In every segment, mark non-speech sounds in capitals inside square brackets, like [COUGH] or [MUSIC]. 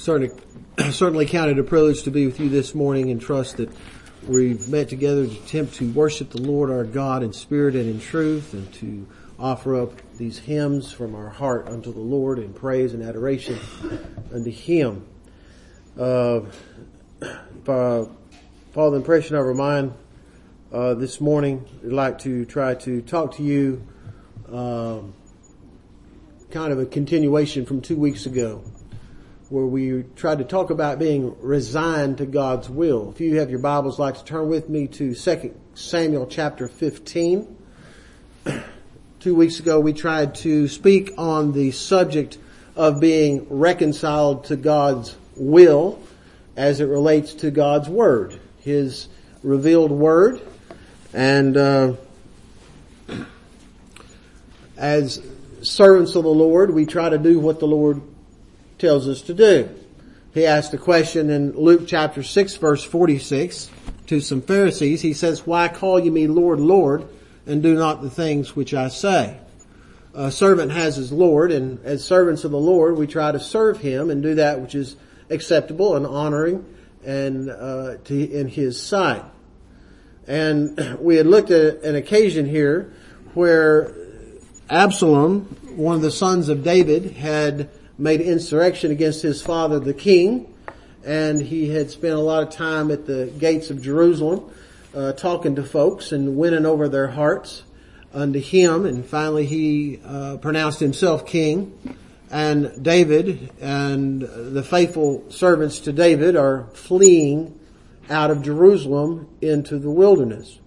certainly, [CLEARS THROAT] certainly counted a privilege to be with you this morning and trust that we've met together to attempt to worship the Lord our God in spirit and in truth and to offer up these hymns from our heart unto the Lord in praise and adoration unto Him. Uh, the impression of our mind uh, this morning, I'd like to try to talk to you um, kind of a continuation from two weeks ago where we tried to talk about being resigned to God's will. If you have your Bibles, like to turn with me to 2 Samuel chapter 15. [CLEARS THROAT] Two weeks ago we tried to speak on the subject of being reconciled to God's will as it relates to God's Word, His revealed Word, and uh, [CLEARS THROAT] as servants of the Lord, we try to do what the Lord tells us to do. He asked a question in Luke chapter 6 verse 46 to some Pharisees. He says, why call you me Lord, Lord, and do not the things which I say? A servant has his Lord, and as servants of the Lord, we try to serve Him and do that which is acceptable and honoring and uh, to, in His sight. And [CLEARS THROAT] we had looked at an occasion here where Absalom, one of the sons of David, had made insurrection against his father, the king, and he had spent a lot of time at the gates of Jerusalem, uh, talking to folks and winning over their hearts unto him. And finally, he uh, pronounced himself king. And David and the faithful servants to David are fleeing out of Jerusalem into the wilderness.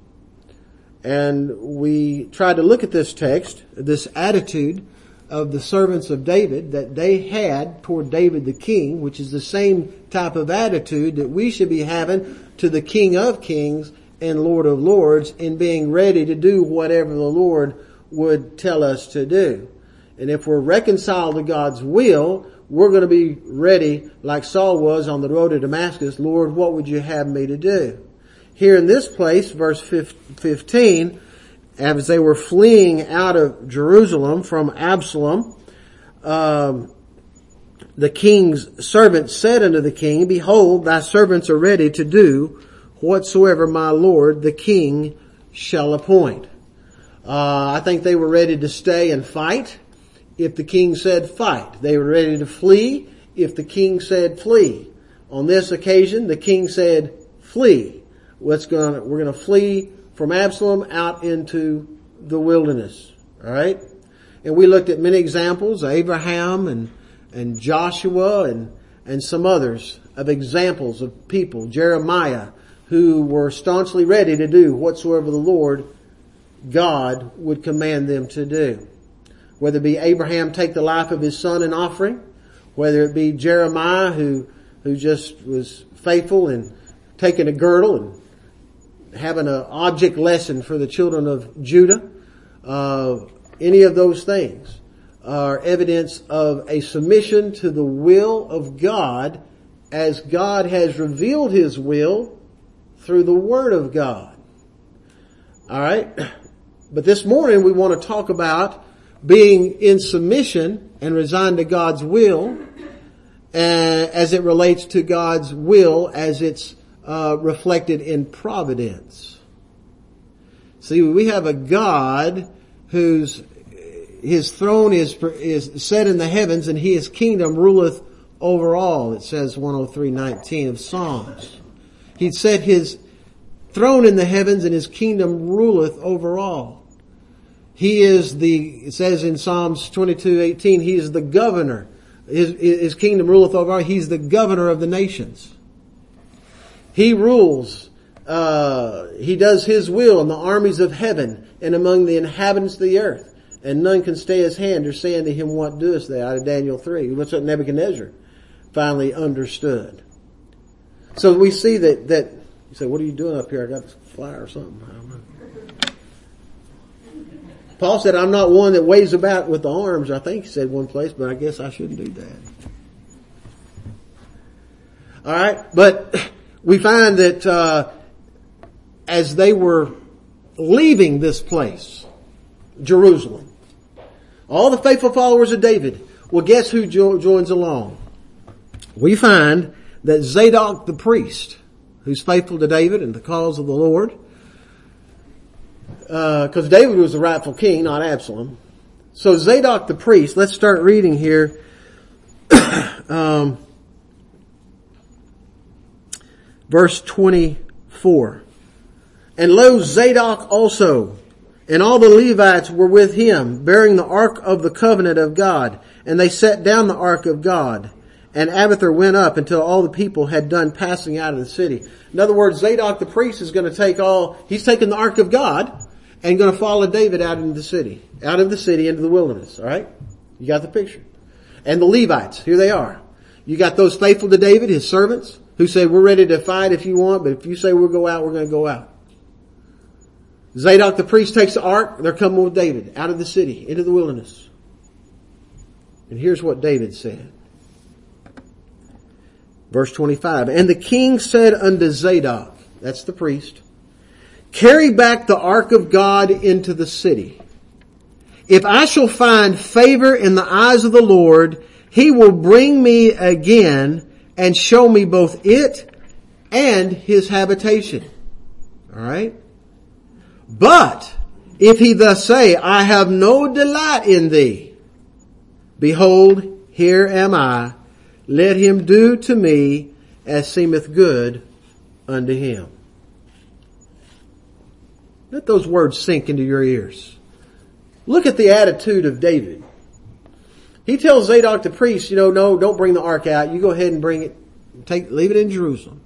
And we tried to look at this text, this attitude of the servants of David that they had toward David the king, which is the same type of attitude that we should be having to the King of Kings and Lord of Lords in being ready to do whatever the Lord would tell us to do. And if we're reconciled to God's will, we're going to be ready like Saul was on the road to Damascus. Lord, what would you have me to do? Here in this place, verse 15, as they were fleeing out of Jerusalem from Absalom, um, the king's servant said unto the king, Behold, thy servants are ready to do whatsoever my lord the king shall appoint. Uh, I think they were ready to stay and fight if the king said fight. They were ready to flee if the king said flee. On this occasion, the king said flee. What's going we're going to flee from Absalom out into the wilderness. Alright? And we looked at many examples, Abraham and, and Joshua and, and some others of examples of people, Jeremiah, who were staunchly ready to do whatsoever the Lord God would command them to do. Whether it be Abraham take the life of his son in offering, whether it be Jeremiah who, who just was faithful in taking a girdle and having an object lesson for the children of Judah. Uh, any of those things are evidence of a submission to the will of God as God has revealed His will through the Word of God. Alright? But this morning we want to talk about being in submission and resigned to God's will uh, as it relates to God's will as it's uh, reflected in providence. See, we have a God whose his throne is is set in the heavens, and his kingdom ruleth over all. It says 103:19 of Psalms. He set his throne in the heavens, and his kingdom ruleth over all. He is the. It says in Psalms 22:18, he is the governor. His, his kingdom ruleth over all. He's the governor of the nations. He rules. Uh, he does his will in the armies of heaven and among the inhabitants of the earth. And none can stay his hand or say unto him, what doest thou? Out of Daniel 3. What's what Nebuchadnezzar finally understood. So we see that, that, you say, what are you doing up here? I got this fly or something. Paul said, I'm not one that waves about with the arms, I think he said one place, but I guess I shouldn't do that. Alright, but we find that uh, as they were leaving this place, Jerusalem, all the faithful followers of David, well guess who jo- joins along? we find that Zadok the priest, who's faithful to David and the cause of the Lord, because uh, David was the rightful king, not Absalom. So Zadok the priest, let's start reading here. [COUGHS] um, verse 24. And lo, Zadok also, and all the Levites were with him, bearing the ark of the covenant of God. And they set down the ark of God. And Abiathar went up until all the people had done passing out of the city. In other words, Zadok the priest is going to take all, he's taking the ark of God and going to follow David out into the city, out of the city into the wilderness. All right, you got the picture. And the Levites, here they are. You got those faithful to David, his servants, who say, "We're ready to fight if you want, but if you say we'll go out, we're going to go out." Zadok the priest takes the ark. They're coming with David out of the city into the wilderness. And here's what David said. Verse 25. And the king said unto Zadok, that's the priest, carry back the ark of God into the city. If I shall find favor in the eyes of the Lord, he will bring me again and show me both it and his habitation. Alright? But if he thus say, I have no delight in thee, behold, here am I, let him do to me as seemeth good unto him. Let those words sink into your ears. Look at the attitude of David. He tells Zadok the priest, you know, no, don't bring the ark out. You go ahead and bring it, take, leave it in Jerusalem.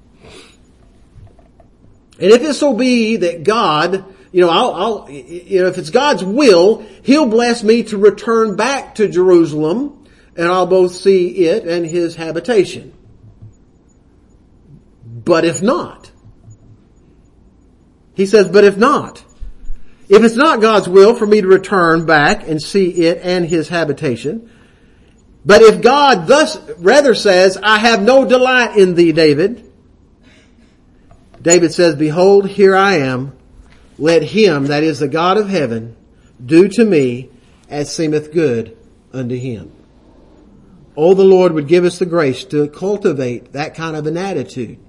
And if it so be that God, you know, I'll, I'll, you know, if it's God's will, He'll bless me to return back to Jerusalem and I'll both see it and His habitation. But if not, he says, but if not, if it's not God's will for me to return back and see it and his habitation, but if God thus rather says, I have no delight in thee, David, David says, behold, here I am. Let him, that is the God of heaven, do to me as seemeth good unto him. Oh, the Lord would give us the grace to cultivate that kind of an attitude.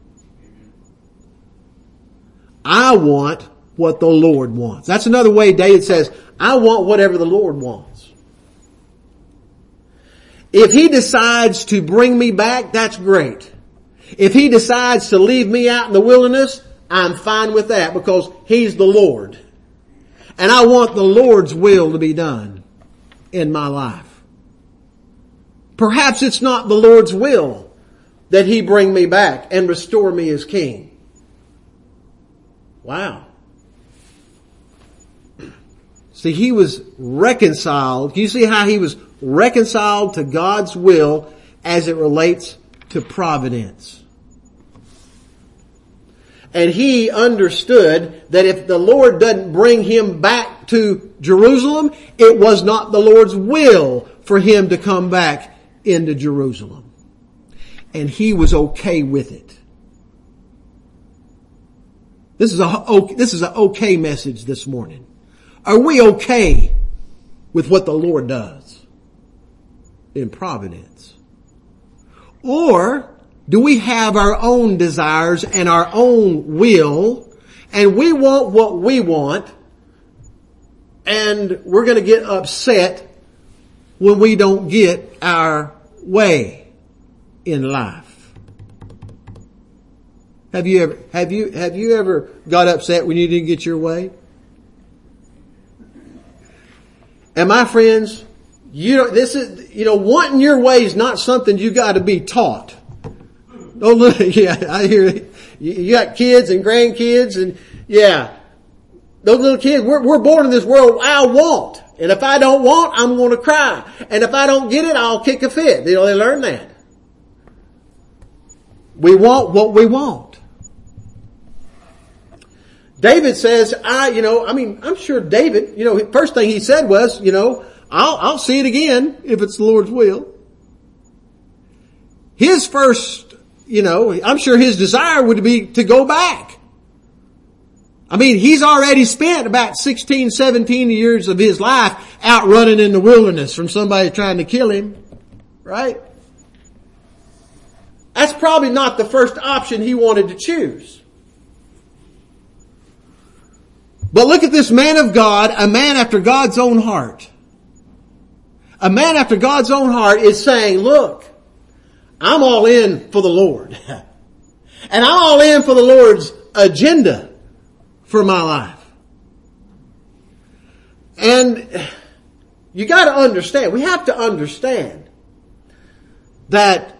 I want what the Lord wants. That's another way David says, I want whatever the Lord wants. If he decides to bring me back, that's great. If he decides to leave me out in the wilderness, I'm fine with that because he's the Lord. And I want the Lord's will to be done in my life. Perhaps it's not the Lord's will that he bring me back and restore me as king. Wow. See, he was reconciled. You see how he was reconciled to God's will as it relates to providence? And he understood that if the Lord doesn't bring him back to Jerusalem, it was not the Lord's will for him to come back into Jerusalem. And he was okay with it. This is a, this is an okay message this morning. Are we okay with what the Lord does in providence? Or do we have our own desires and our own will and we want what we want and we're going to get upset when we don't get our way in life? Have you ever, have you, have you ever got upset when you didn't get your way? And my friends, you know, this is, you know, wanting your way is not something you got to be taught. Don't look, [LAUGHS] yeah, I hear you got kids and grandkids and yeah, those little kids, we're, we're born in this world, I want. And if I don't want, I'm going to cry. And if I don't get it, I'll kick a fit. You know, they learn that. We want what we want. David says, I, you know, I mean, I'm sure David, you know, first thing he said was, you know, I'll, I'll see it again if it's the Lord's will. His first, you know, I'm sure his desire would be to go back. I mean, he's already spent about 16, 17 years of his life out running in the wilderness from somebody trying to kill him. Right? that's probably not the first option he wanted to choose. But look at this man of God, a man after God's own heart. A man after God's own heart is saying, look, I'm all in for the Lord. [LAUGHS] and I'm all in for the Lord's agenda for my life. And you gotta understand, we have to understand that,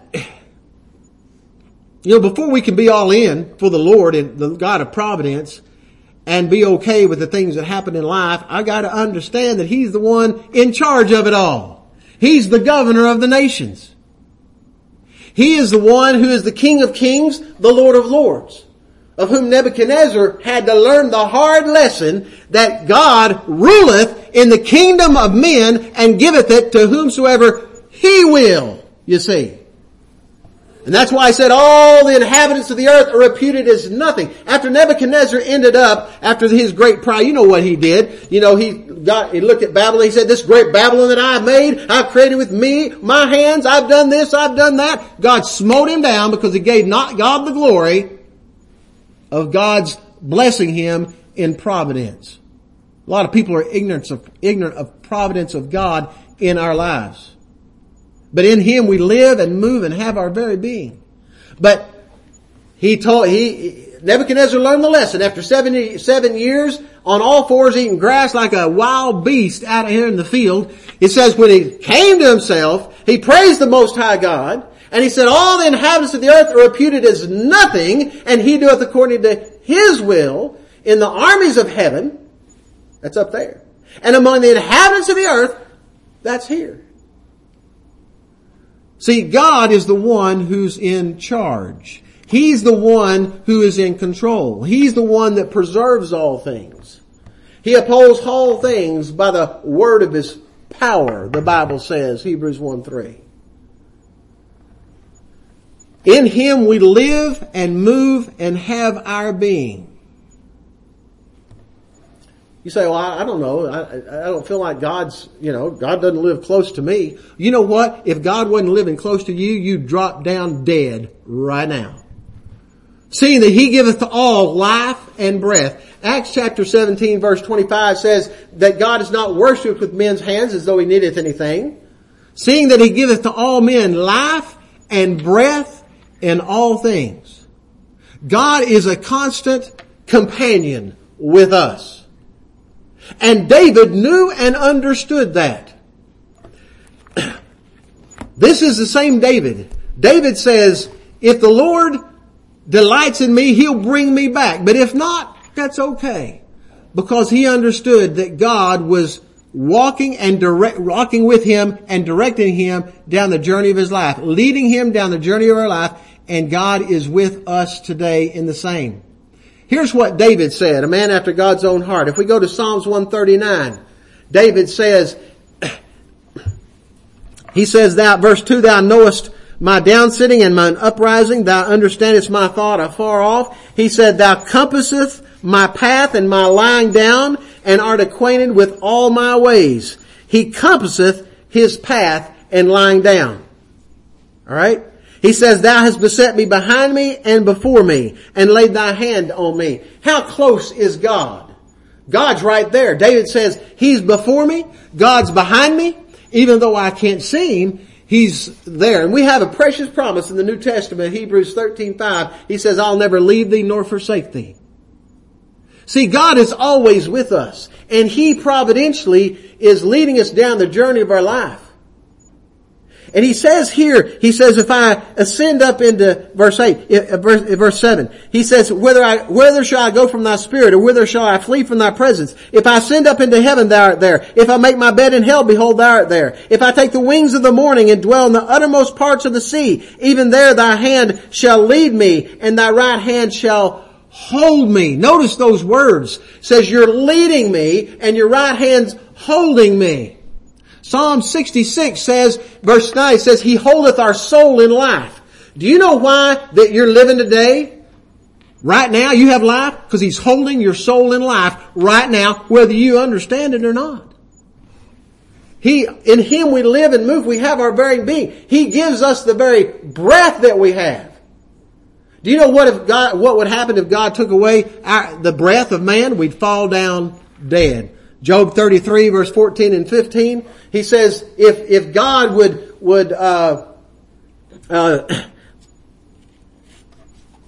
you know, before we can be all in for the Lord and the God of providence and be okay with the things that happen in life, I gotta understand that He's the one in charge of it all. He's the governor of the nations. He is the one who is the King of kings, the Lord of lords, of whom Nebuchadnezzar had to learn the hard lesson that God ruleth in the kingdom of men and giveth it to whomsoever he will, you see. And that's why I said all the inhabitants of the earth are reputed as nothing. After Nebuchadnezzar ended up, after his great pride, you know what he did. You know, he got, he looked at Babylon, he said, this great Babylon that I've made, I've created with me, my hands, I've done this, I've done that. God smote him down because he gave not God the glory of God's blessing him in providence. A lot of people are ignorant of, ignorant of providence of God in our lives. But in Him we live and move and have our very being. But he told, he, Nebuchadnezzar learned the lesson after 70, seven years on all fours eating grass like a wild beast out of here in the field. It says when he came to himself, he praised the Most High God, and he said, all the inhabitants of the earth are reputed as nothing, and he doeth according to his will in the armies of heaven. That's up there. And among the inhabitants of the earth, that's here. See, God is the one who's in charge. He's the one who is in control. He's the one that preserves all things. He upholds all things by the word of his power, the Bible says, Hebrews 1 3. In him we live and move and have our being. You say, well, I, I don't know. I, I don't feel like God's, you know, God doesn't live close to me. You know what? If God wasn't living close to you, you'd drop down dead right now. Seeing that he giveth to all life and breath. Acts chapter 17 verse 25 says that God is not worshipped with men's hands as though he needeth anything. Seeing that he giveth to all men life and breath in all things. God is a constant companion with us. And David knew and understood that. [CLEARS THROAT] This is the same David. David says, if the Lord delights in me, he'll bring me back. But if not, that's okay. Because he understood that God was walking and direct, walking with him and directing him down the journey of his life, leading him down the journey of our life, and God is with us today in the same. Here's what David said, a man after God's own heart. If we go to Psalms 139, David says, [CLEARS THROAT] he says that, verse 2, thou knowest my downsitting and mine uprising, thou understandest my thought afar off. He said, thou compasseth my path and my lying down and art acquainted with all my ways. He compasseth his path and lying down. Alright? He says, thou hast beset me behind me and before me and laid thy hand on me. How close is God? God's right there. David says, he's before me. God's behind me. Even though I can't see him, he's there. And we have a precious promise in the New Testament, Hebrews 13, 5. He says, I'll never leave thee nor forsake thee. See, God is always with us and He providentially is leading us down the journey of our life. And he says here, he says, if I ascend up into verse 8, eh, eh, verse, eh, verse 7, he says, whether I, whether shall I go from thy spirit or whither shall I flee from thy presence? If I ascend up into heaven, thou art there. If I make my bed in hell, behold, thou art there. If I take the wings of the morning and dwell in the uttermost parts of the sea, even there thy hand shall lead me and thy right hand shall hold me. Notice those words. It says you're leading me and your right hand's holding me. Psalm 66 says, verse 9 says, He holdeth our soul in life. Do you know why that you're living today? Right now you have life because He's holding your soul in life right now, whether you understand it or not. He, in Him we live and move. We have our very being. He gives us the very breath that we have. Do you know what if God, what would happen if God took away our, the breath of man? We'd fall down dead. Job 33 verse 14 and 15, he says, if, if God would, would, uh, uh, [COUGHS]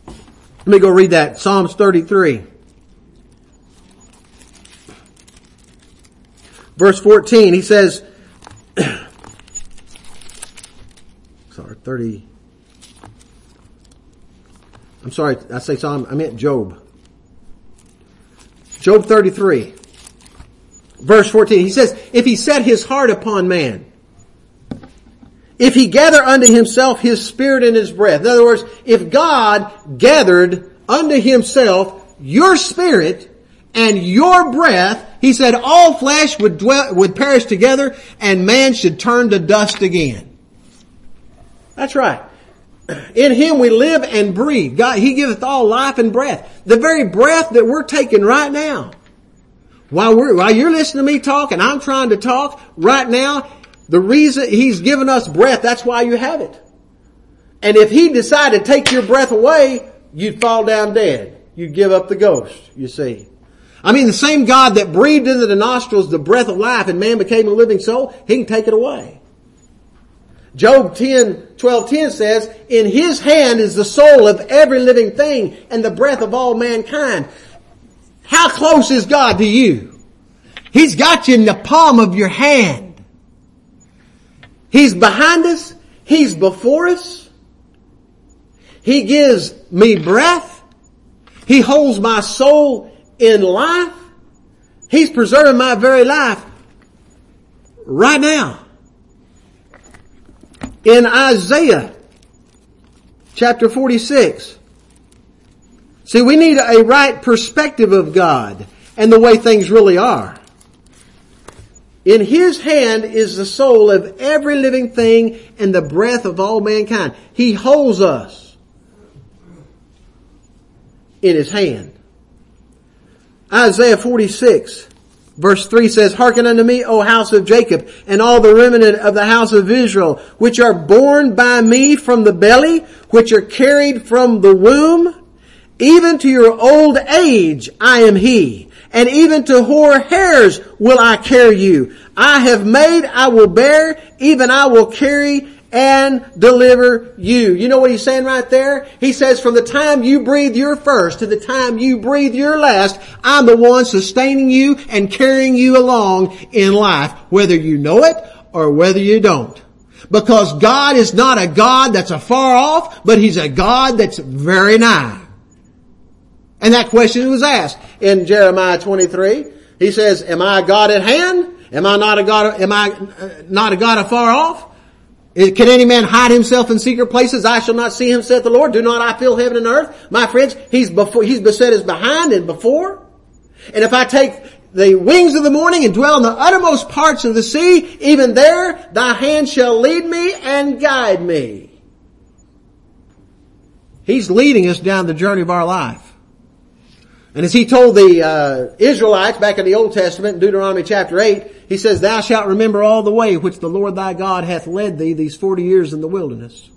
let me go read that. Psalms 33. Verse 14, he says, [COUGHS] sorry, 30, I'm sorry, I say Psalm, I meant Job. Job 33. Verse 14, he says, if he set his heart upon man, if he gather unto himself his spirit and his breath. In other words, if God gathered unto himself your spirit and your breath, he said all flesh would dwell, would perish together and man should turn to dust again. That's right. In him we live and breathe. God, he giveth all life and breath. The very breath that we're taking right now. While we're, while you're listening to me talk and I'm trying to talk right now, the reason he's given us breath, that's why you have it. And if he decided to take your breath away, you'd fall down dead. You'd give up the ghost, you see. I mean, the same God that breathed into the nostrils the breath of life and man became a living soul, he can take it away. Job 10, 12, 10 says, in his hand is the soul of every living thing and the breath of all mankind. How close is God to you? He's got you in the palm of your hand. He's behind us. He's before us. He gives me breath. He holds my soul in life. He's preserving my very life right now. In Isaiah chapter 46, See, we need a right perspective of God and the way things really are. In His hand is the soul of every living thing and the breath of all mankind. He holds us in His hand. Isaiah 46 verse 3 says, Hearken unto me, O house of Jacob, and all the remnant of the house of Israel, which are born by me from the belly, which are carried from the womb. Even to your old age I am he, and even to hoar hairs will I carry you. I have made, I will bear, even I will carry and deliver you. You know what he's saying right there? He says from the time you breathe your first to the time you breathe your last, I'm the one sustaining you and carrying you along in life, whether you know it or whether you don't. Because God is not a God that's afar off, but He's a God that's very nigh. And that question was asked in Jeremiah 23. He says, am I a God at hand? Am I not a God, am I uh, not a God afar off? Can any man hide himself in secret places? I shall not see him, saith the Lord. Do not I fill heaven and earth? My friends, he's before, he's beset as behind and before. And if I take the wings of the morning and dwell in the uttermost parts of the sea, even there thy hand shall lead me and guide me. He's leading us down the journey of our life. And as he told the uh, Israelites back in the Old Testament, in Deuteronomy chapter 8, he says, Thou shalt remember all the way which the Lord thy God hath led thee these 40 years in the wilderness.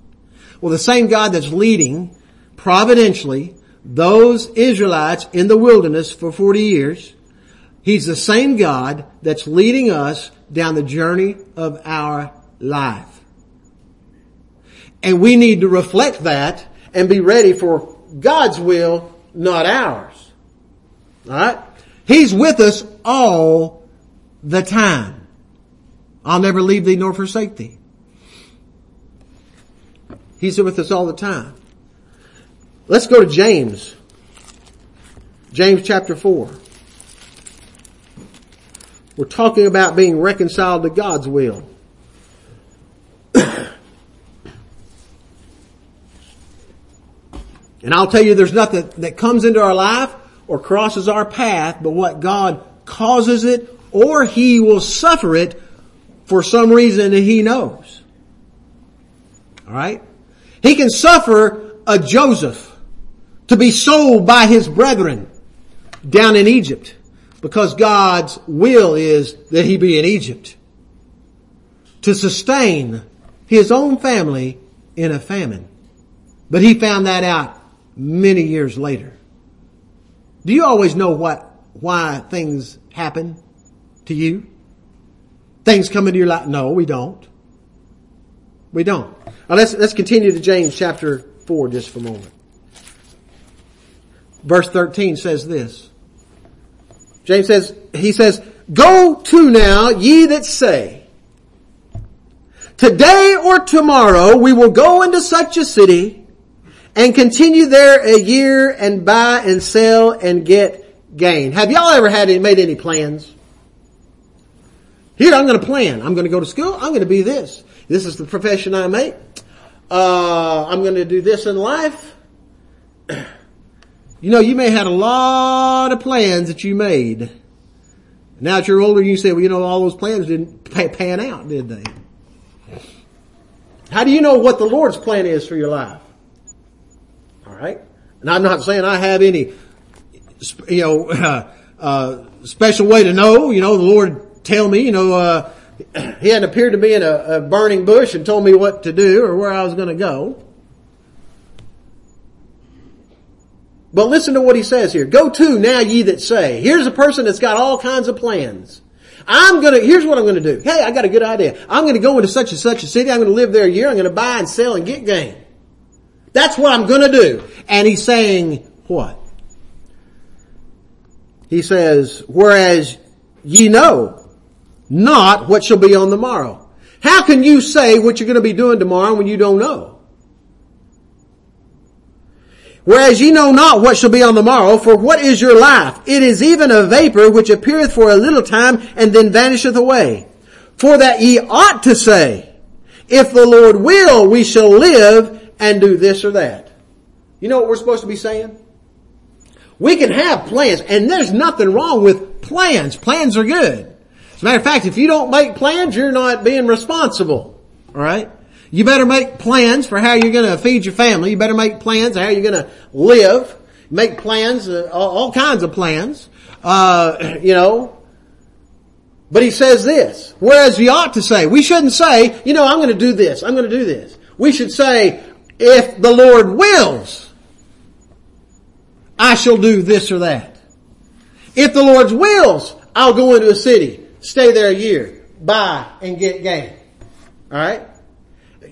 Well, the same God that's leading providentially those Israelites in the wilderness for 40 years, He's the same God that's leading us down the journey of our life. And we need to reflect that and be ready for God's will, not ours. Alright? He's with us all the time. I'll never leave thee nor forsake thee. He's with us all the time. Let's go to James. James chapter 4. We're talking about being reconciled to God's will. [COUGHS] and I'll tell you, there's nothing that comes into our life or crosses our path, but what God causes it or He will suffer it for some reason that He knows. Alright? He can suffer a Joseph to be sold by his brethren down in Egypt because God's will is that he be in Egypt to sustain his own family in a famine. But he found that out many years later. Do you always know what, why things happen to you? Things come into your life? No, we don't. We don't. Now let's, let's continue to James chapter 4 just for a moment. Verse 13 says this. James says, he says, Go to now, ye that say, Today or tomorrow we will go into such a city and continue there a year and buy and sell and get gain. Have y'all ever had any, made any plans? Here, I'm going to plan. I'm going to go to school. I'm going to be this. This is the profession I make. Uh, I'm going to do this in life. [CLEARS THROAT] You know, you may have had a lot of plans that you made. Now that you're older, you say, well, you know, all those plans didn't pan out, did they? How do you know what the Lord's plan is for your life? All right. And I'm not saying I have any, you know, uh, [LAUGHS] uh, special way to know. You know, the Lord tell me, you know, uh, [CLEARS THROAT] He hadn't appeared to me in a, a burning bush and told me what to do or where I was going to go. But listen to what he says here. Go to now ye that say. Here's a person that's got all kinds of plans. I'm gonna, here's what I'm gonna do. Hey, I got a good idea. I'm gonna go into such and such a city. I'm gonna live there a year. I'm gonna buy and sell and get gain. That's what I'm gonna do. And he's saying what? He says, whereas ye know not what shall be on the morrow. How can you say what you're gonna be doing tomorrow when you don't know? Whereas ye know not what shall be on the morrow, for what is your life? It is even a vapor which appeareth for a little time and then vanisheth away. For that ye ought to say, if the Lord will, we shall live and do this or that. You know what we're supposed to be saying? We can have plans, and there's nothing wrong with plans. Plans are good. As a matter of fact, if you don't make plans, you're not being responsible. Alright? You better make plans for how you're going to feed your family. You better make plans how you're going to live. Make plans, uh, all, kinds of plans. Uh, [CLEARS THROAT] you know. But he says this, whereas you ought to say, we shouldn't say, you know, I'm going to do this, I'm going to do this. We should say, if the Lord wills, I shall do this or that. If the Lord's wills, I'll go into a city, stay there a year, buy and get gain. Alright?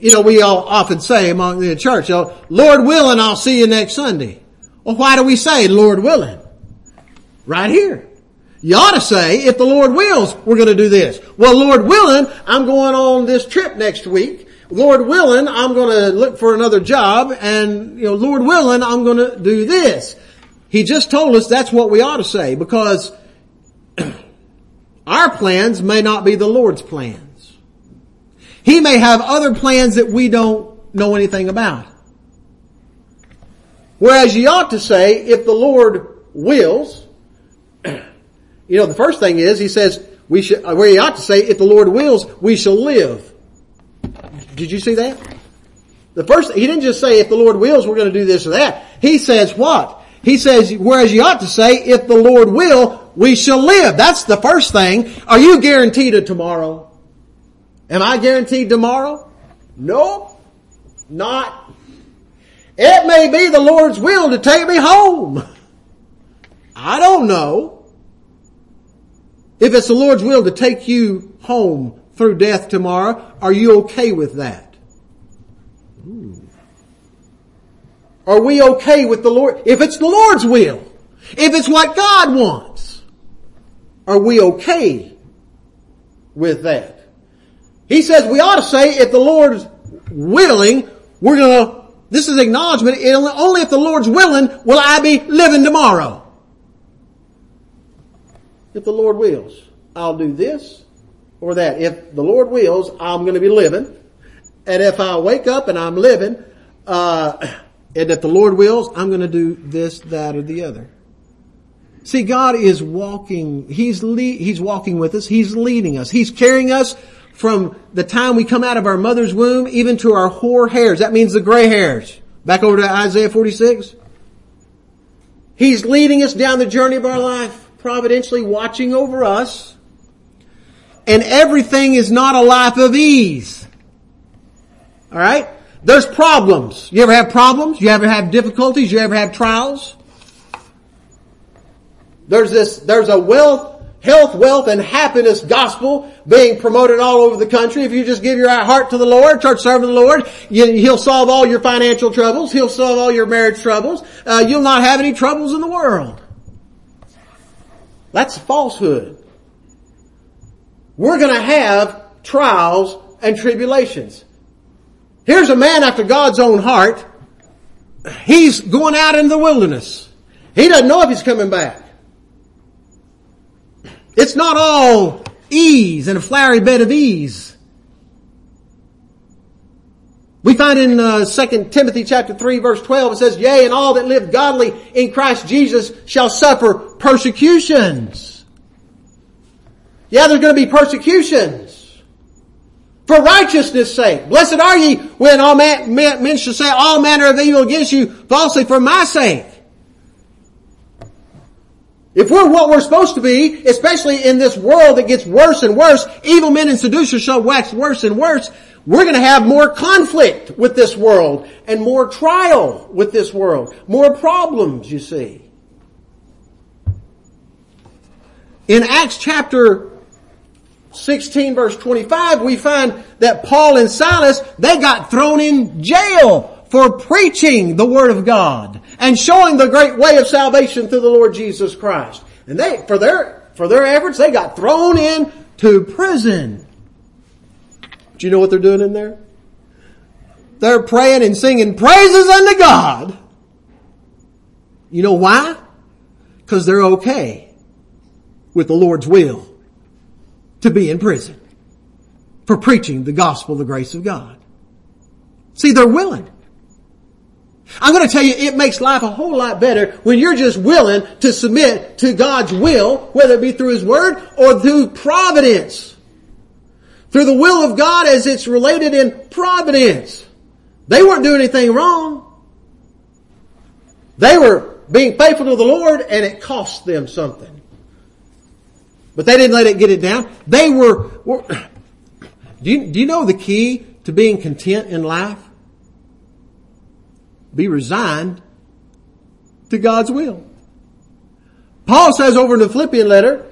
you know, we all often say among the church, know, Lord willing, I'll see you next Sunday. Well, why do we say Lord willing? Right here. You ought to say, if the Lord wills, we're going to do this. Well, Lord willing, I'm going on this trip next week. Lord willing, I'm going to look for another job and, you know, Lord willing, I'm going to do this. He just told us that's what we ought to say because [CLEARS THROAT] our plans may not be the Lord's plans. He may have other plans that we don't know anything about. Whereas you ought to say, if the Lord wills, [CLEARS THROAT] you know, the first thing is, he says, we should, uh, where you ought to say, if the Lord wills, we shall live. Did you see that? The first, he didn't just say, if the Lord wills, we're going to do this or that. He says what? He says, whereas you ought to say, if the Lord will, we shall live. That's the first thing. Are you guaranteed a tomorrow? Am I guaranteed tomorrow? No, not. It may be the Lord's will to take me home. I don't know. If it's the Lord's will to take you home through death tomorrow, are you okay with that? Ooh. Are we okay with the Lord? If it's the Lord's will, if it's what God wants, are we okay with that? He says we ought to say, if the Lord's willing, we're gonna, this is acknowledgement, only if the Lord's willing will I be living tomorrow. If the Lord wills, I'll do this or that. If the Lord wills, I'm gonna be living. And if I wake up and I'm living, uh, and if the Lord wills, I'm gonna do this, that, or the other. See, God is walking, He's le- He's walking with us, He's leading us, He's carrying us from the time we come out of our mother's womb even to our hoar hairs. That means the gray hairs. Back over to Isaiah 46. He's leading us down the journey of our life, providentially watching over us. And everything is not a life of ease. Alright? There's problems. You ever have problems? You ever have difficulties? You ever have trials? There's this, there's a wealth, health, wealth, and happiness gospel being promoted all over the country. If you just give your heart to the Lord, church serving the Lord, you, He'll solve all your financial troubles. He'll solve all your marriage troubles. Uh, you'll not have any troubles in the world. That's falsehood. We're gonna have trials and tribulations. Here's a man after God's own heart. He's going out in the wilderness. He doesn't know if he's coming back. It's not all ease and a flowery bed of ease. We find in uh, 2 Timothy chapter 3 verse 12 it says, Yea, and all that live godly in Christ Jesus shall suffer persecutions. Yeah, there's going to be persecutions. For righteousness sake. Blessed are ye when all man, men, men shall say all manner of evil against you falsely for my sake. If we're what we're supposed to be, especially in this world that gets worse and worse, evil men and seducers shall wax worse and worse, we're going to have more conflict with this world and more trial with this world. More problems, you see. In Acts chapter 16 verse 25, we find that Paul and Silas, they got thrown in jail for preaching the Word of God and showing the great way of salvation through the Lord Jesus Christ. And they, for their, for their efforts, they got thrown in to prison. Do you know what they're doing in there? They're praying and singing praises unto God. You know why? Because they're okay with the Lord's will to be in prison for preaching the gospel, the grace of God. See, they're willing. I'm going to tell you, it makes life a whole lot better when you're just willing to submit to God's will, whether it be through His Word or through providence. Through the will of God as it's related in providence. They weren't doing anything wrong. They were being faithful to the Lord and it cost them something. But they didn't let it get it down. They were, were do, you, do you know the key to being content in life? Be resigned to God's will. Paul says over in the Philippian letter,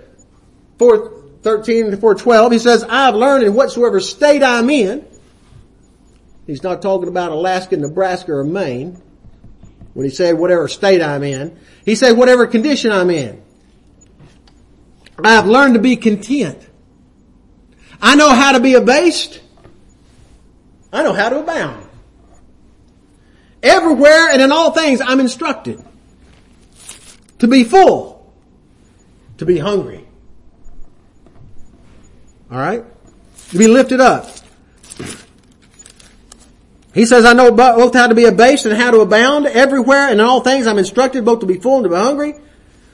413 to 412, he says, I've learned in whatsoever state I'm in. He's not talking about Alaska, Nebraska, or Maine. When he said whatever state I'm in. He said whatever condition I'm in. I have learned to be content. I know how to be abased. I know how to abound. Everywhere and in all things I'm instructed. To be full. To be hungry. Alright? To be lifted up. He says, I know both how to be abased and how to abound. Everywhere and in all things I'm instructed both to be full and to be hungry.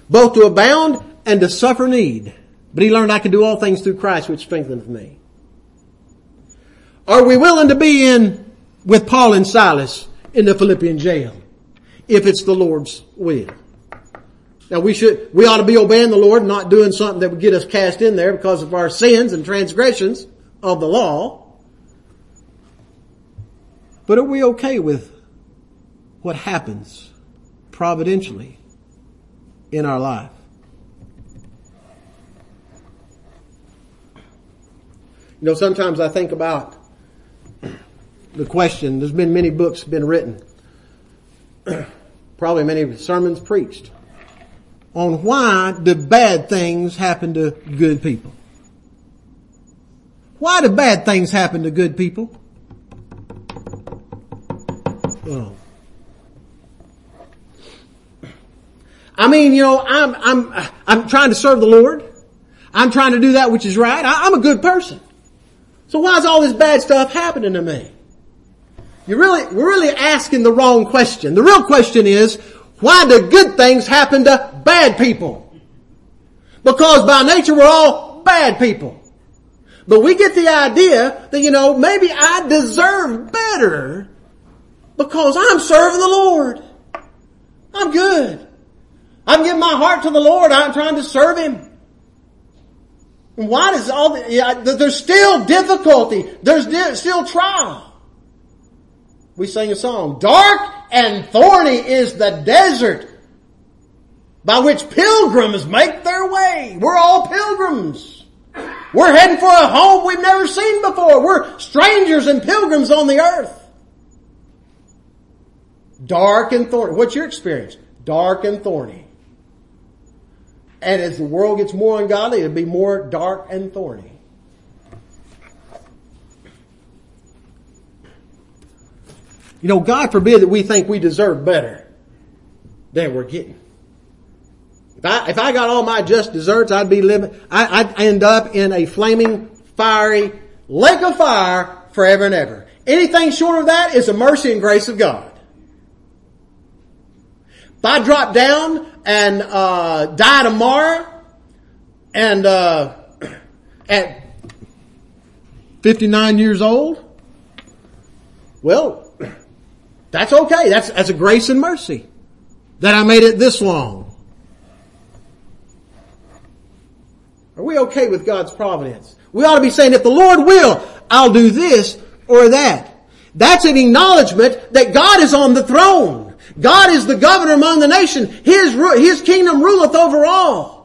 Both to abound and to suffer need. But he learned I can do all things through Christ which strengtheneth me. Are we willing to be in with Paul and Silas in the Philippian jail? If it's the Lord's will. Now we should, we ought to be obeying the Lord, not doing something that would get us cast in there because of our sins and transgressions of the law. But are we okay with what happens providentially in our life? You know, sometimes I think about the question, there's been many books been written, [CLEARS THROAT] probably many sermons preached, on why do bad things happen to good people. Why do bad things happen to good people? Oh. I mean, you know, I'm, I'm, I'm trying to serve the Lord. I'm trying to do that which is right. I, I'm a good person. So why is all this bad stuff happening to me? You're really, we're really asking the wrong question. The real question is, why do good things happen to bad people? Because by nature we're all bad people. But we get the idea that, you know, maybe I deserve better because I'm serving the Lord. I'm good. I'm giving my heart to the Lord. I'm trying to serve Him. Why does all the, yeah, there's still difficulty. There's still trial. We sang a song. Dark and thorny is the desert by which pilgrims make their way. We're all pilgrims. We're heading for a home we've never seen before. We're strangers and pilgrims on the earth. Dark and thorny. What's your experience? Dark and thorny. And as the world gets more ungodly, it'll be more dark and thorny. You know, God forbid that we think we deserve better than we're getting. If I, if I got all my just desserts, I'd be living, I, I'd end up in a flaming, fiery lake of fire forever and ever. Anything short of that is the mercy and grace of God. If I drop down and uh, die tomorrow, and uh, [CLEARS THROAT] at 59 years old, well, [CLEARS THROAT] that's okay. That's, that's a grace and mercy that I made it this long. Are we okay with God's providence? We ought to be saying, if the Lord will, I'll do this or that. That's an acknowledgement that God is on the throne. God is the governor among the nation. His, His kingdom ruleth over all.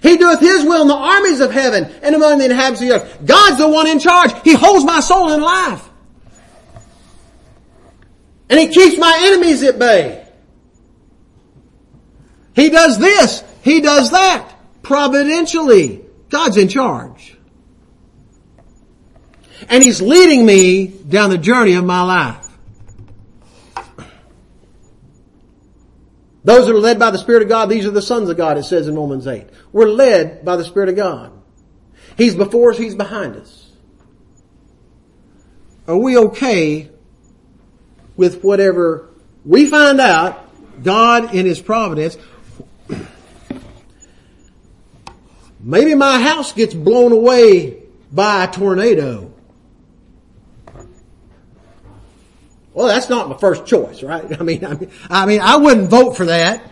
He doeth His will in the armies of heaven and among the inhabitants of the earth. God's the one in charge. He holds my soul in life. And He keeps my enemies at bay. He does this. He does that. Providentially. God's in charge. And He's leading me down the journey of my life. Those that are led by the Spirit of God, these are the sons of God, it says in Romans 8. We're led by the Spirit of God. He's before us, He's behind us. Are we okay with whatever we find out God in His providence Maybe my house gets blown away by a tornado. Well, that's not my first choice, right? [LAUGHS] I mean, I mean, I mean, I wouldn't vote for that.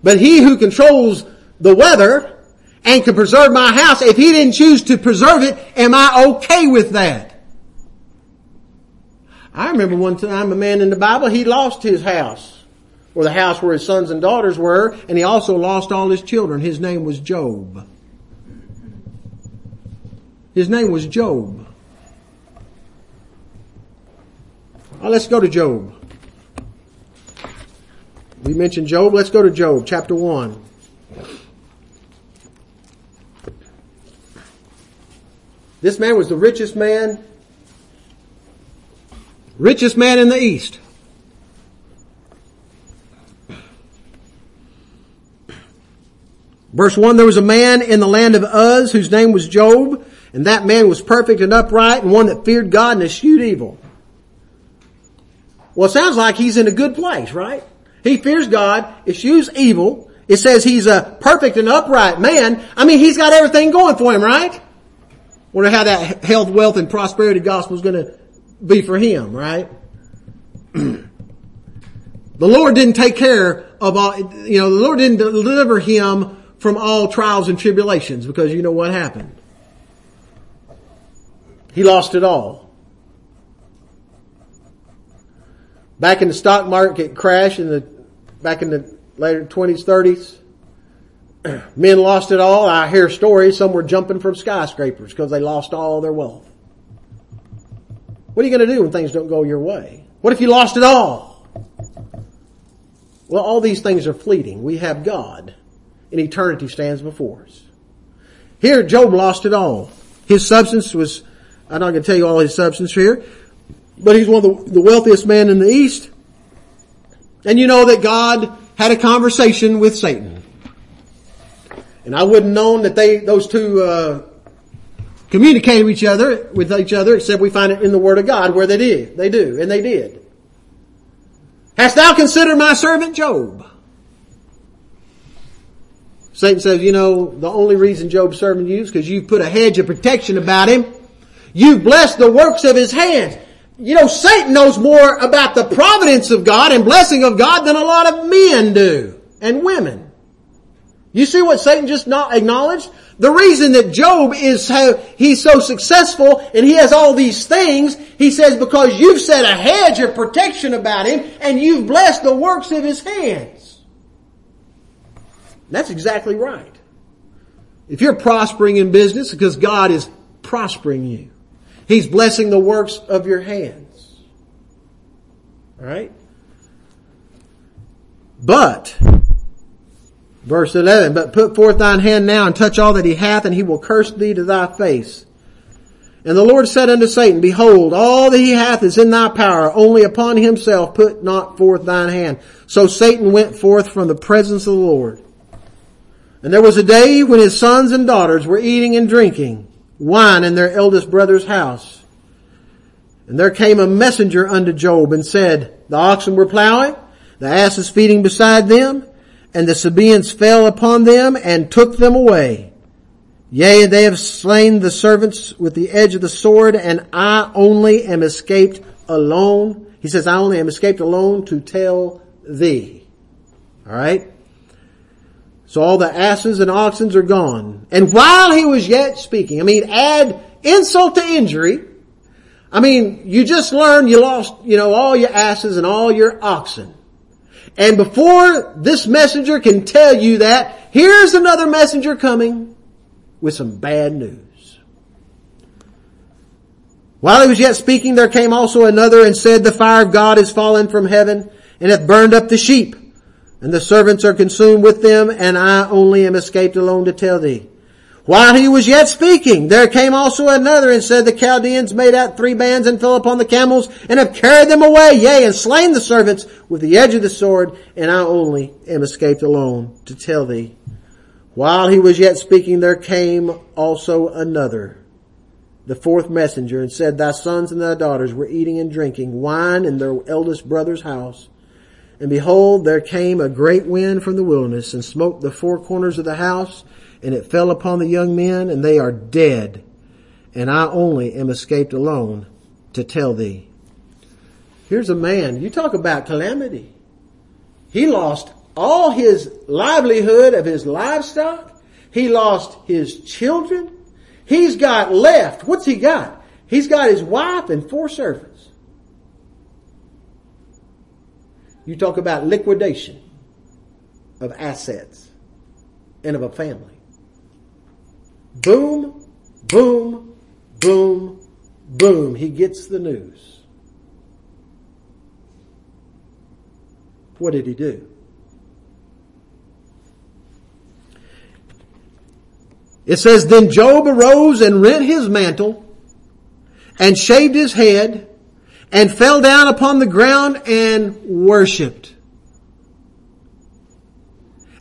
But he who controls the weather and can preserve my house, if he didn't choose to preserve it, am I okay with that? I remember one time a man in the Bible, he lost his house or the house where his sons and daughters were, and he also lost all his children. His name was Job. His name was Job. Now let's go to Job. We mentioned Job. Let's go to Job, chapter 1. This man was the richest man, richest man in the East. Verse 1, there was a man in the land of Uz whose name was Job, and that man was perfect and upright and one that feared God and eschewed evil. Well, it sounds like he's in a good place, right? He fears God, eschews evil. It says he's a perfect and upright man. I mean, he's got everything going for him, right? Wonder how that health, wealth, and prosperity gospel is going to be for him, right? [CLEARS THROAT] the Lord didn't take care of all, you know, the Lord didn't deliver him from all trials and tribulations because you know what happened. He lost it all. Back in the stock market crash in the, back in the later 20s, 30s, [CLEARS THROAT] men lost it all. I hear stories, some were jumping from skyscrapers because they lost all their wealth. What are you going to do when things don't go your way? What if you lost it all? Well, all these things are fleeting. We have God and eternity stands before us. Here, Job lost it all. His substance was, I'm not going to tell you all his substance here, but he's one of the, the wealthiest men in the East. And you know that God had a conversation with Satan. And I wouldn't known that they, those two, uh, communicated with each other, with each other, except we find it in the Word of God where they did. They do, and they did. Hast thou considered my servant Job? Satan says, you know, the only reason Job's serving you is because you've put a hedge of protection about him. You've blessed the works of his hands. You know, Satan knows more about the providence of God and blessing of God than a lot of men do. And women. You see what Satan just not acknowledged? The reason that Job is how he's so successful and he has all these things, he says because you've set a hedge of protection about him and you've blessed the works of his hands. That's exactly right. If you're prospering in business, because God is prospering you. He's blessing the works of your hands. Alright? But, verse 11, but put forth thine hand now and touch all that he hath and he will curse thee to thy face. And the Lord said unto Satan, Behold, all that he hath is in thy power, only upon himself put not forth thine hand. So Satan went forth from the presence of the Lord. And there was a day when his sons and daughters were eating and drinking wine in their eldest brother's house. And there came a messenger unto Job and said, The oxen were plowing, the asses feeding beside them, and the Sabaeans fell upon them and took them away. Yea, they have slain the servants with the edge of the sword, and I only am escaped alone. He says, I only am escaped alone to tell thee. Alright? So all the asses and oxen are gone. And while he was yet speaking, I mean, add insult to injury. I mean, you just learned you lost, you know, all your asses and all your oxen. And before this messenger can tell you that, here's another messenger coming with some bad news. While he was yet speaking, there came also another and said, the fire of God is fallen from heaven and hath burned up the sheep and the servants are consumed with them, and I only am escaped alone to tell thee. While he was yet speaking, there came also another and said, the Chaldeans made out three bands and fell upon the camels and have carried them away, yea, and slain the servants with the edge of the sword, and I only am escaped alone to tell thee. While he was yet speaking, there came also another, the fourth messenger, and said, thy sons and thy daughters were eating and drinking wine in their eldest brother's house, and behold, there came a great wind from the wilderness and smote the four corners of the house, and it fell upon the young men, and they are dead. And I only am escaped alone to tell thee. Here's a man, you talk about calamity. He lost all his livelihood of his livestock. He lost his children. He's got left. What's he got? He's got his wife and four servants. You talk about liquidation of assets and of a family. Boom, boom, boom, boom. He gets the news. What did he do? It says, Then Job arose and rent his mantle and shaved his head and fell down upon the ground and worshiped.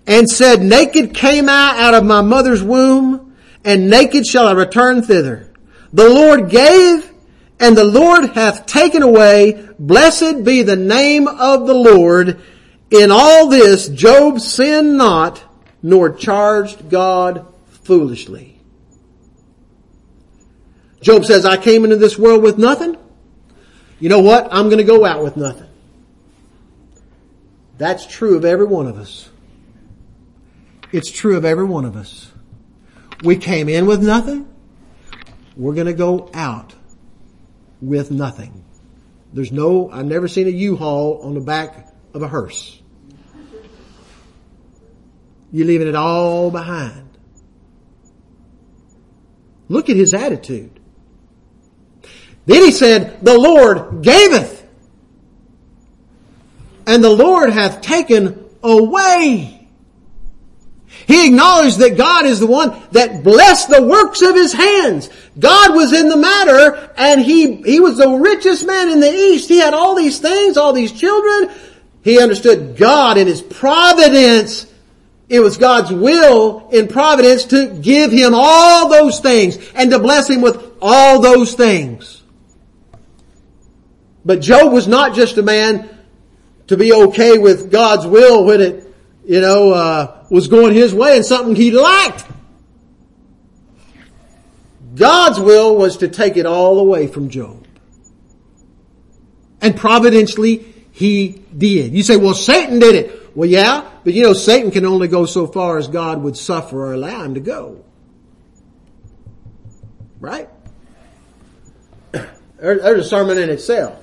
And said, naked came I out of my mother's womb and naked shall I return thither. The Lord gave and the Lord hath taken away. Blessed be the name of the Lord. In all this Job sinned not nor charged God foolishly. Job says, I came into this world with nothing you know what? I'm going to go out with nothing. That's true of every one of us. It's true of every one of us. We came in with nothing. We're going to go out with nothing. There's no, I've never seen a U-Haul on the back of a hearse. You're leaving it all behind. Look at his attitude. Then he said, the Lord gaveth, and the Lord hath taken away. He acknowledged that God is the one that blessed the works of his hands. God was in the matter and he, he was the richest man in the East. He had all these things, all these children. He understood God in his providence. It was God's will in providence to give him all those things and to bless him with all those things. But Job was not just a man to be okay with God's will when it, you know, uh, was going his way and something he liked. God's will was to take it all away from Job. And providentially, he did. You say, well, Satan did it. Well yeah, but you know Satan can only go so far as God would suffer or allow him to go. Right? There's a sermon in itself.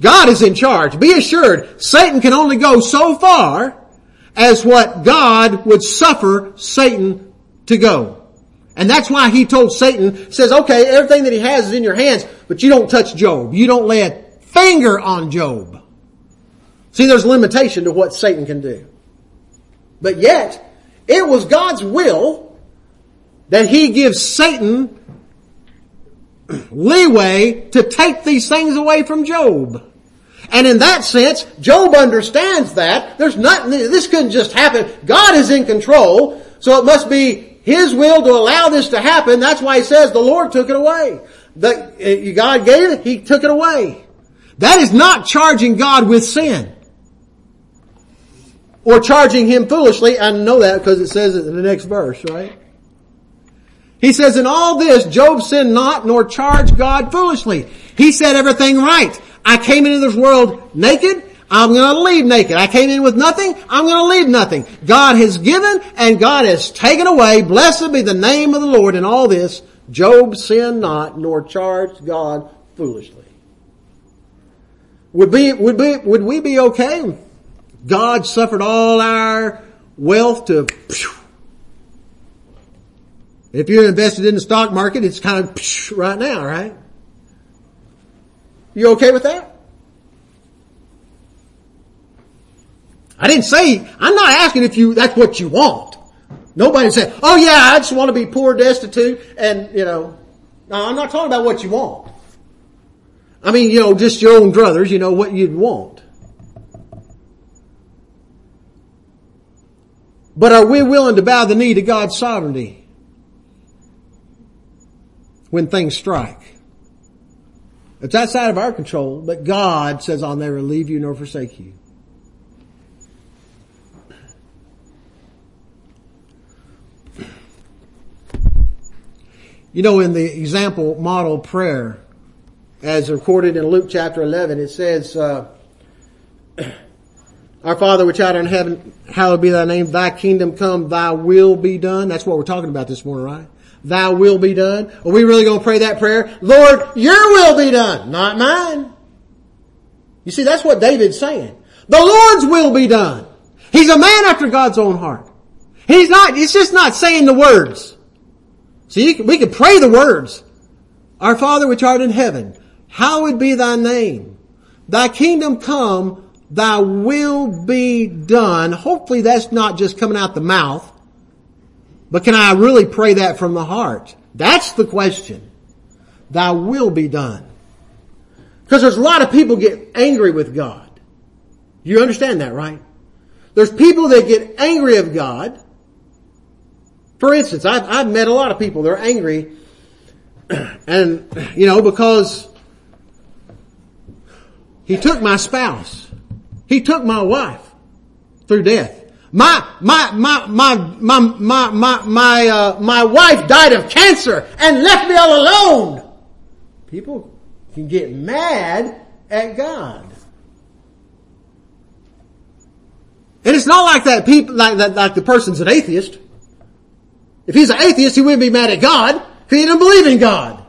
God is in charge. Be assured, Satan can only go so far as what God would suffer Satan to go. And that's why he told Satan, says, okay, everything that he has is in your hands, but you don't touch Job. You don't lay a finger on Job. See, there's limitation to what Satan can do. But yet, it was God's will that he gives Satan [CLEARS THROAT] leeway to take these things away from Job. And in that sense, Job understands that. There's nothing, this couldn't just happen. God is in control, so it must be His will to allow this to happen. That's why He says the Lord took it away. The, eh, God gave it, He took it away. That is not charging God with sin. Or charging Him foolishly. I know that because it says it in the next verse, right? He says, in all this, Job sinned not nor charged God foolishly. He said everything right. I came into this world naked. I'm going to leave naked. I came in with nothing. I'm going to leave nothing. God has given and God has taken away. Blessed be the name of the Lord in all this. Job sinned not nor charged God foolishly. Would be, would be, would we be okay? God suffered all our wealth to, if you're invested in the stock market, it's kind of right now, right? You okay with that? I didn't say, I'm not asking if you, that's what you want. Nobody said, oh yeah, I just want to be poor, destitute, and you know, no, I'm not talking about what you want. I mean, you know, just your own druthers, you know, what you'd want. But are we willing to bow the knee to God's sovereignty when things strike? It's outside of our control, but God says, I'll never leave you nor forsake you. You know, in the example model prayer, as recorded in Luke chapter 11, it says, uh, [CLEARS THROAT] Our Father which art in heaven, hallowed be thy name, thy kingdom come, thy will be done. That's what we're talking about this morning, right? Thy will be done. Are we really going to pray that prayer? Lord, your will be done, not mine. You see, that's what David's saying. The Lord's will be done. He's a man after God's own heart. He's not, it's just not saying the words. See, we can pray the words. Our Father which art in heaven, hallowed be thy name. Thy kingdom come, thy will be done. Hopefully that's not just coming out the mouth. But can I really pray that from the heart? That's the question. Thy will be done. Because there's a lot of people get angry with God. You understand that, right? There's people that get angry of God. For instance, I've, I've met a lot of people, they're angry [CLEARS THROAT] and, you know, because he took my spouse. He took my wife through death. My, my, my, my, my, my, my, my, uh, my wife died of cancer and left me all alone. People can get mad at God. And it's not like that people, like that, like the person's an atheist. If he's an atheist, he wouldn't be mad at God he didn't believe in God.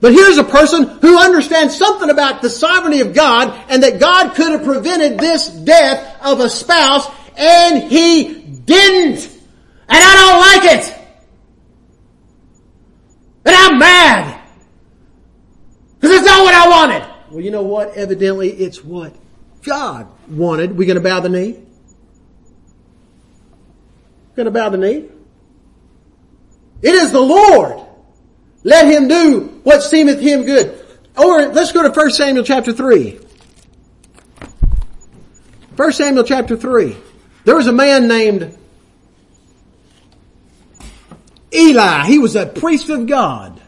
But here's a person who understands something about the sovereignty of God and that God could have prevented this death of a spouse and he didn't. And I don't like it. And I'm mad. Because it's not what I wanted. Well, you know what? Evidently it's what God wanted. We gonna bow the knee? Gonna bow the knee? It is the Lord let him do what seemeth him good. Or let's go to 1 Samuel chapter 3. 1 Samuel chapter 3. There was a man named Eli. He was a priest of God.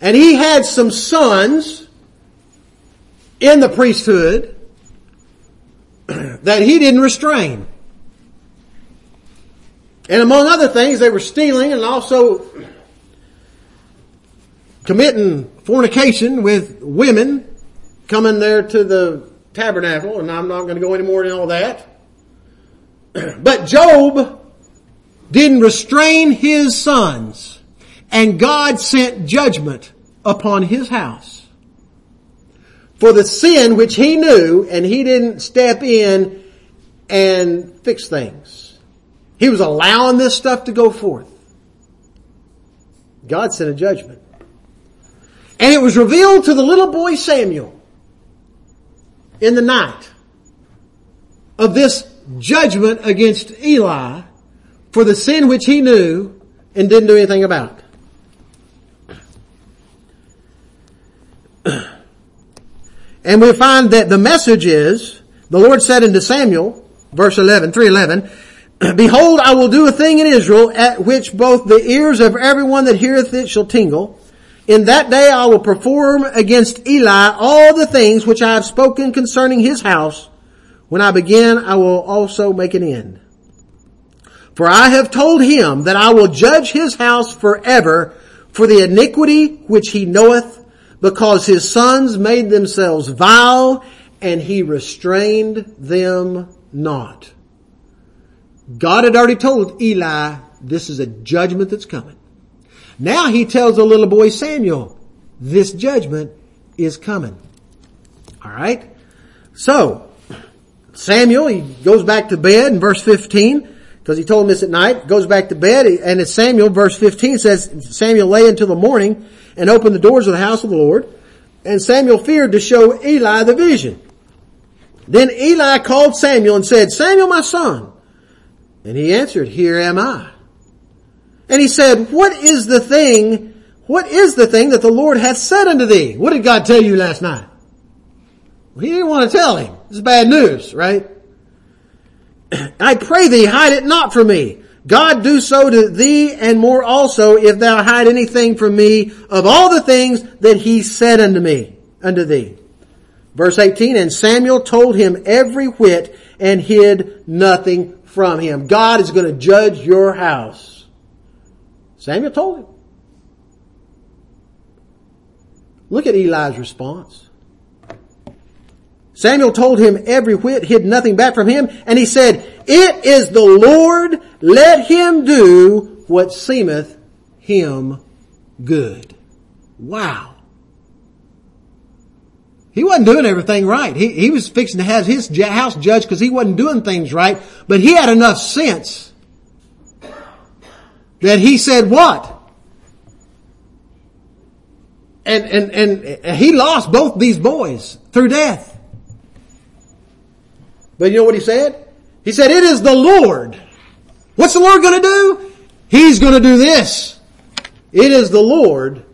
And he had some sons in the priesthood [CLEARS THROAT] that he didn't restrain. And among other things, they were stealing and also committing fornication with women coming there to the tabernacle, and I'm not going to go any more than all that. [CLEARS THROAT] but Job didn't restrain his sons, and God sent judgment upon his house for the sin which he knew, and he didn't step in and fix things. He was allowing this stuff to go forth. God sent a judgment. And it was revealed to the little boy Samuel in the night of this judgment against Eli for the sin which he knew and didn't do anything about. [CLEARS THROAT] And we find that the message is, the Lord said unto Samuel, verse 11, 311, [CLEARS THROAT] Behold, I will do a thing in Israel at which both the ears of everyone that heareth it shall tingle. In that day I will perform against Eli all the things which I have spoken concerning his house. When I begin, I will also make an end. For I have told him that I will judge his house forever for the iniquity which he knoweth, because his sons made themselves vile, and he restrained them not. God had already told Eli, this is a judgment that's coming. Now he tells the little boy Samuel, this judgment is coming. Alright? So, Samuel, he goes back to bed in verse 15, because he told him this at night, goes back to bed, and it's Samuel, verse 15 says, Samuel lay until the morning and opened the doors of the house of the Lord, and Samuel feared to show Eli the vision. Then Eli called Samuel and said, Samuel my son. And he answered, here am I. And he said, what is the thing, what is the thing that the Lord hath said unto thee? What did God tell you last night? Well, he didn't want to tell him. This is bad news, right? [CLEARS THROAT] I pray thee, hide it not from me. God do so to thee and more also if thou hide anything from me of all the things that he said unto me, unto thee. Verse 18, and Samuel told him every whit and hid nothing from him. God is going to judge your house. Samuel told him. Look at Eli's response. Samuel told him every whit, hid nothing back from him, and he said, It is the Lord, let him do what seemeth him good. Wow. He wasn't doing everything right. He, he was fixing to have his house judged because he wasn't doing things right, but he had enough sense that he said what? And, and, and he lost both these boys through death. But you know what he said? He said, it is the Lord. What's the Lord gonna do? He's gonna do this. It is the Lord.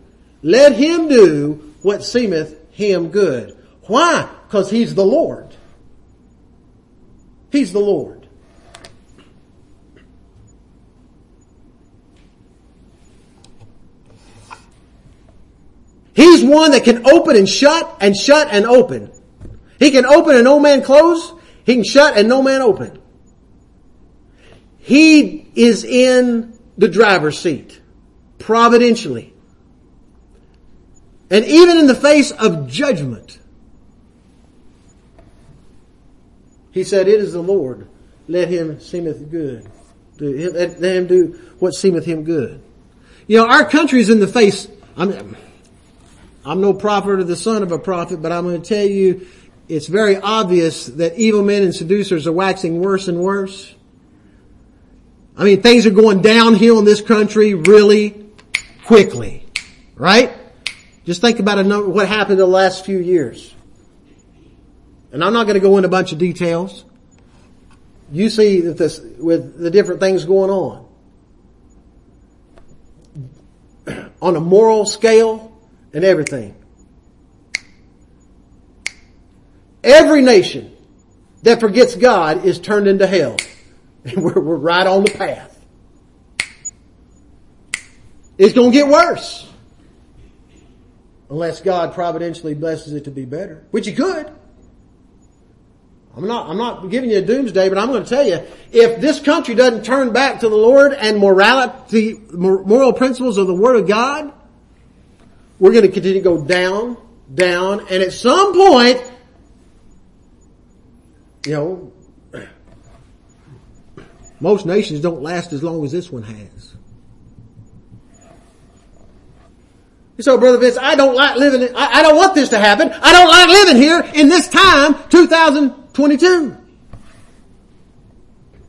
Let him do what seemeth him good. Why? Because he's the Lord. He's the Lord. He's one that can open and shut and shut and open. He can open and no man close. He can shut and no man open. He is in the driver's seat. Providentially. And even in the face of judgment. He said, it is the Lord. Let him seemeth good. Let him do what seemeth him good. You know, our country is in the face, I I'm no prophet or the son of a prophet, but I'm going to tell you it's very obvious that evil men and seducers are waxing worse and worse. I mean, things are going downhill in this country really quickly, right? Just think about number, what happened in the last few years. And I'm not going to go into a bunch of details. You see that this, with the different things going on. [CLEARS THROAT] On a moral scale, and everything. Every nation that forgets God is turned into hell. [LAUGHS] And we're, we're right on the path. It's going to get worse. Unless God providentially blesses it to be better. Which he could. I'm not, I'm not giving you a doomsday, but I'm going to tell you, if this country doesn't turn back to the Lord and morality, moral principles of the Word of God, we're going to continue to go down, down, and at some point, you know, most nations don't last as long as this one has. So brother Vince, I don't like living, in, I, I don't want this to happen. I don't like living here in this time, 2022.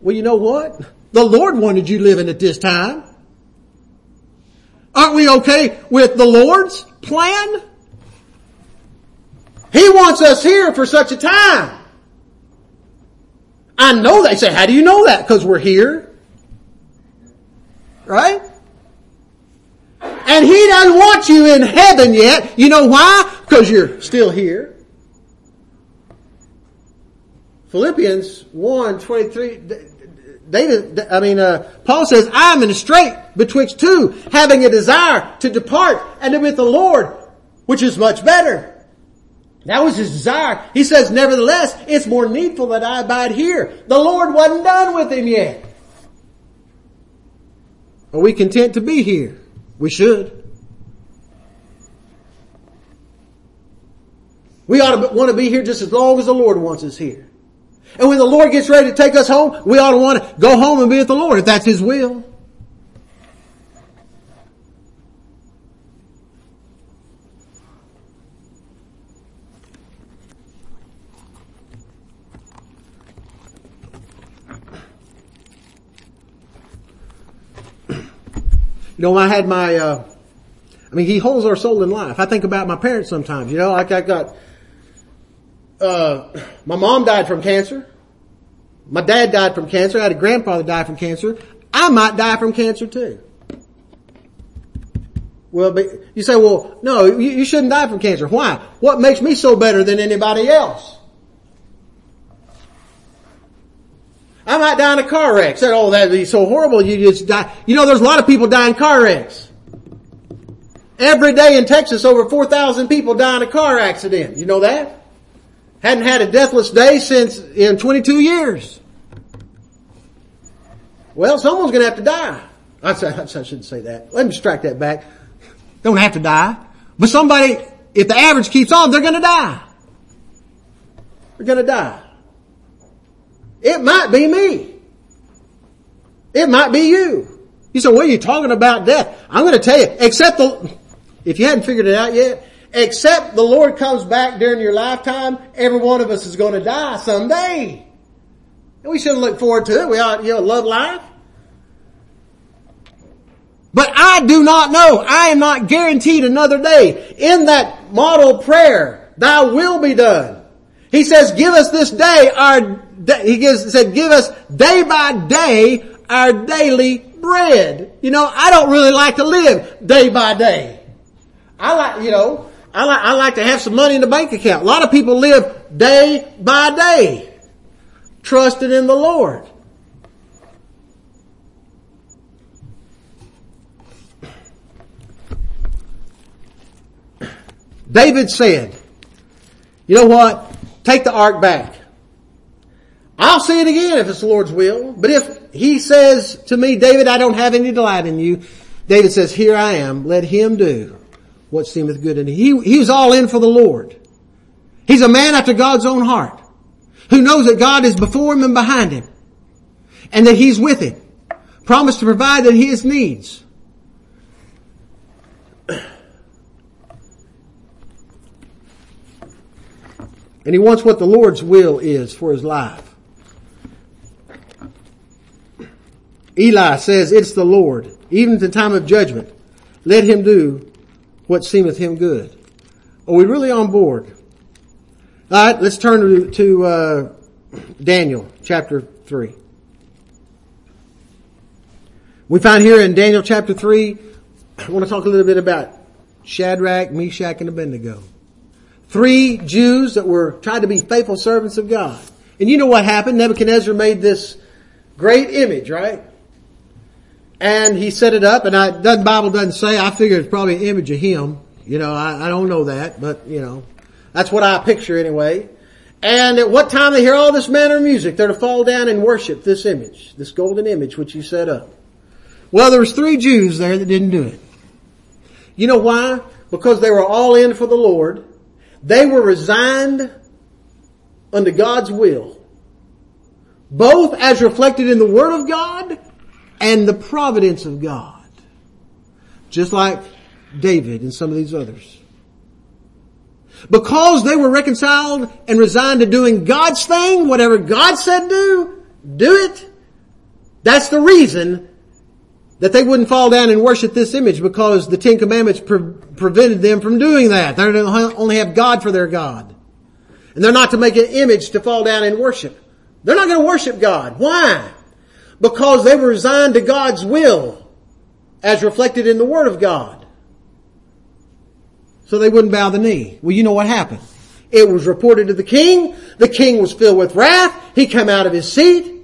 Well, you know what? The Lord wanted you living at this time. Aren't we okay with the Lord's plan? He wants us here for such a time. I know they say, how do you know that? Because we're here. Right? And He doesn't want you in heaven yet. You know why? Because you're still here. Philippians 1, 23, David, I mean, uh, Paul says, I am in a strait betwixt two, having a desire to depart and to be with the Lord, which is much better. That was his desire. He says, nevertheless, it's more needful that I abide here. The Lord wasn't done with him yet. Are we content to be here? We should. We ought to want to be here just as long as the Lord wants us here. And when the Lord gets ready to take us home, we ought to want to go home and be with the Lord if that's His will. [CLEARS THROAT] You know, I had my, uh, I mean, he holds our soul in life. I think about my parents sometimes, you know, like I got, uh, my mom died from cancer. My dad died from cancer. I had a grandfather die from cancer. I might die from cancer too. Well, but you say, well, no, you, you shouldn't die from cancer. Why? What makes me so better than anybody else? I might die in a car wreck. Said, oh, that'd be so horrible. You just die. You know, there's a lot of people die in car wrecks. Every day in Texas, over 4,000 people die in a car accident. You know that? Hadn't had a deathless day since in 22 years. Well, someone's going to have to die. I, [LAUGHS] I shouldn't say that. Let me strike that back. Don't have to die. But somebody, if the average keeps on, they're going to die. They're going to die. It might be me. It might be you. You say, what are you talking about death? I'm going to tell you, except the, if you hadn't figured it out yet, except the Lord comes back during your lifetime, every one of us is going to die someday. And we shouldn't look forward to it. We ought, you know, love life. But I do not know. I am not guaranteed another day. In that model prayer, thy will be done. He says, give us this day our he gives, said, give us day by day our daily bread. You know, I don't really like to live day by day. I like, you know, I like, I like to have some money in the bank account. A lot of people live day by day, trusting in the Lord. David said, you know what? Take the ark back. I'll see it again if it's the Lord's will. But if he says to me, David, I don't have any delight in you, David says, here I am. Let him do what seemeth good. And he, he was all in for the Lord. He's a man after God's own heart who knows that God is before him and behind him and that he's with him. Promised to provide that his needs. [CLEARS THROAT] And he wants what the Lord's will is for his life. Eli says, it's the Lord, even at the time of judgment. Let him do what seemeth him good. Are we really on board? All right, let's turn to, to uh, Daniel chapter 3. We find here in Daniel chapter 3, [CLEARS THROAT] I want to talk a little bit about Shadrach, Meshach, and Abednego. Three Jews that were tried to be faithful servants of God. And you know what happened? Nebuchadnezzar made this great image, right? And he set it up, and I, the Bible doesn't say. I figure it's probably an image of him. You know, I, I don't know that, but you know, that's what I picture anyway. And at what time they hear all this manner of music, they're to fall down and worship this image, this golden image which he set up. Well, there was three Jews there that didn't do it. You know why? Because they were all in for the Lord. They were resigned unto God's will. both as reflected in the Word of God and the providence of God. Just like David and some of these others. Because they were reconciled and resigned to doing God's thing, whatever God said do, do it. That's the reason that they wouldn't fall down and worship this image because the Ten Commandments pre- prevented them from doing that. They only have God for their God. And they're not to make an image to fall down and worship. They're not going to worship God. Why? Because they were resigned to God's will as reflected in the Word of God. So they wouldn't bow the knee. Well, you know what happened. It was reported to the king. The king was filled with wrath. He came out of his seat.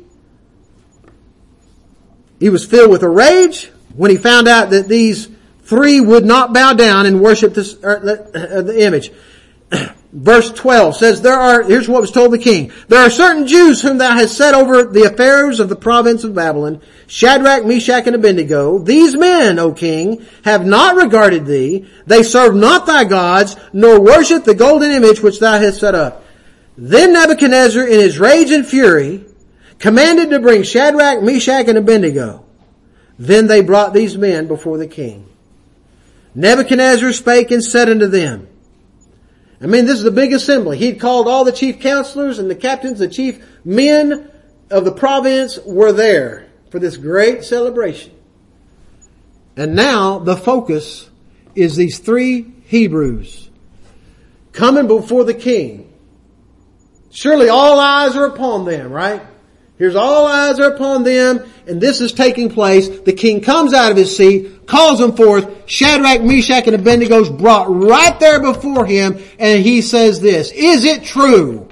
He was filled with a rage when he found out that these three would not bow down and worship this, the, uh, the image. [CLEARS THROAT] Verse 12 says, there are, here's what was told the king. There are certain Jews whom thou hast set over the affairs of the province of Babylon, Shadrach, Meshach, and Abednego. These men, O king, have not regarded thee. They serve not thy gods, nor worship the golden image which thou hast set up. Then Nebuchadnezzar, in his rage and fury, commanded to bring Shadrach, Meshach, and Abednego. Then they brought these men before the king. Nebuchadnezzar spake and said unto them, I mean, this is a big assembly. He'd called all the chief counselors and the captains, the chief men of the province were there for this great celebration. And now the focus is these three Hebrews coming before the king. Surely all eyes are upon them, right? Here's all eyes are upon them, and this is taking place. The king comes out of his seat, calls them forth. Shadrach, Meshach, and Abednego is brought right there before him, and he says this, Is it true?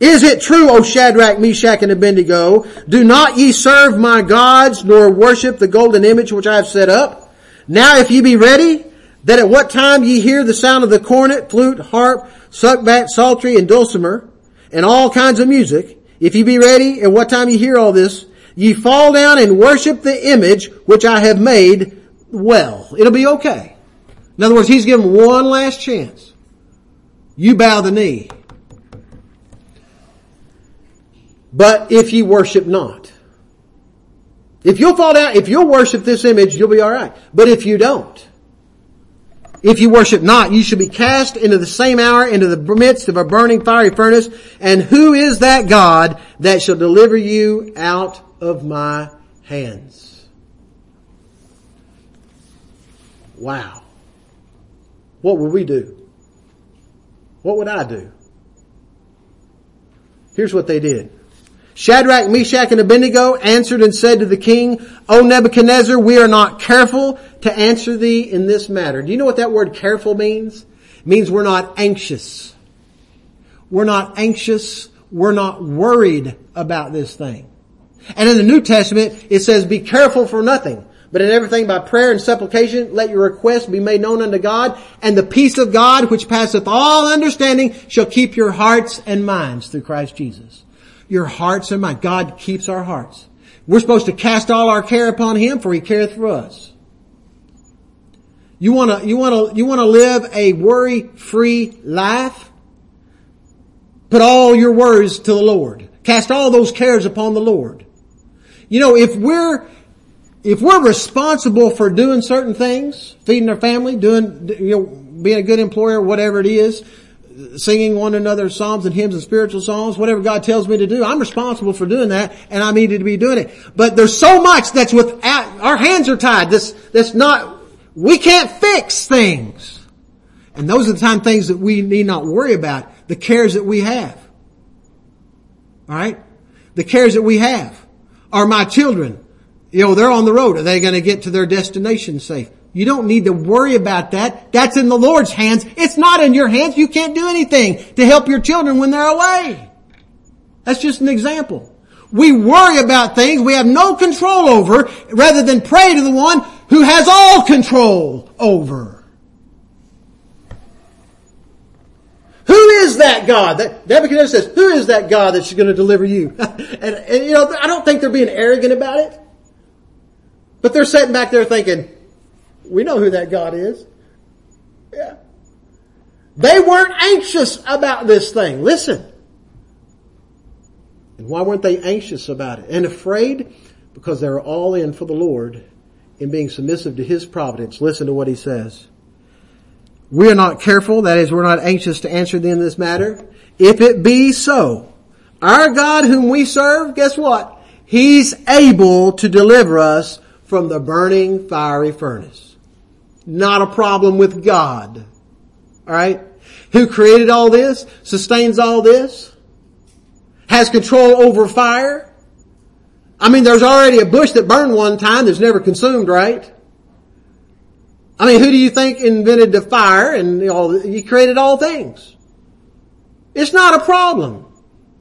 Is it true, O Shadrach, Meshach, and Abednego? Do not ye serve my gods, nor worship the golden image which I have set up? Now if ye be ready, that at what time ye hear the sound of the cornet, flute, harp, sackbut, psaltery, and dulcimer, and all kinds of music. If you be ready, at what time you hear all this, ye fall down and worship the image which I have made well. It'll be okay. In other words, he's given one last chance. You bow the knee. But if ye worship not, if you'll fall down, if you'll worship this image, you'll be alright. But if you don't, if you worship not, you shall be cast into the same hour into the midst of a burning fiery furnace. And who is that God that shall deliver you out of my hands? Wow. What would we do? What would I do? Here's what they did. Shadrach, Meshach, and Abednego answered and said to the king, O Nebuchadnezzar, we are not careful to answer thee in this matter. Do you know what that word careful means? It means we're not anxious. We're not anxious. We're not worried about this thing. And in the New Testament, it says, be careful for nothing. But in everything by prayer and supplication, let your requests be made known unto God, and the peace of God, which passeth all understanding, shall keep your hearts and minds through Christ Jesus your hearts and mind. God keeps our hearts. We're supposed to cast all our care upon Him for He careth for us. You wanna, you wanna, you wanna live a worry-free life? Put all your worries to the Lord. Cast all those cares upon the Lord. You know, if we're, if we're responsible for doing certain things, feeding our family, doing, you know, being a good employer, whatever it is, singing one another psalms and hymns and spiritual songs, whatever God tells me to do. I'm responsible for doing that and I needed to be doing it. But there's so much that's without, our hands are tied. This, that's not, we can't fix things. And those are the time things that we need not worry about. The cares that we have. Alright? The cares that we have. Are my children, you know, they're on the road. Are they going to get to their destination safe? You don't need to worry about that. That's in the Lord's hands. It's not in your hands. You can't do anything to help your children when they're away. That's just an example. We worry about things we have no control over rather than pray to the one who has all control over. Who is that God? That Nebuchadnezzar says, who is that God that's going to deliver you? [LAUGHS] and, and, you know, I don't think they're being arrogant about it. But they're sitting back there thinking, we know who that God is. Yeah. They weren't anxious about this thing. Listen, And Why weren't they anxious about it? And afraid? Because they were all in for the Lord in being submissive to His providence. Listen to what He says. We are not careful, that is, we're not anxious to answer them in this matter. If it be so, our God whom we serve, guess what? He's able to deliver us from the burning fiery furnace. Not a problem with God. Alright? Who created all this, sustains all this, has control over fire. I mean, there's already a bush that burned one time that's never consumed, right? I mean, who do you think invented the fire and all, he created all things? It's not a problem.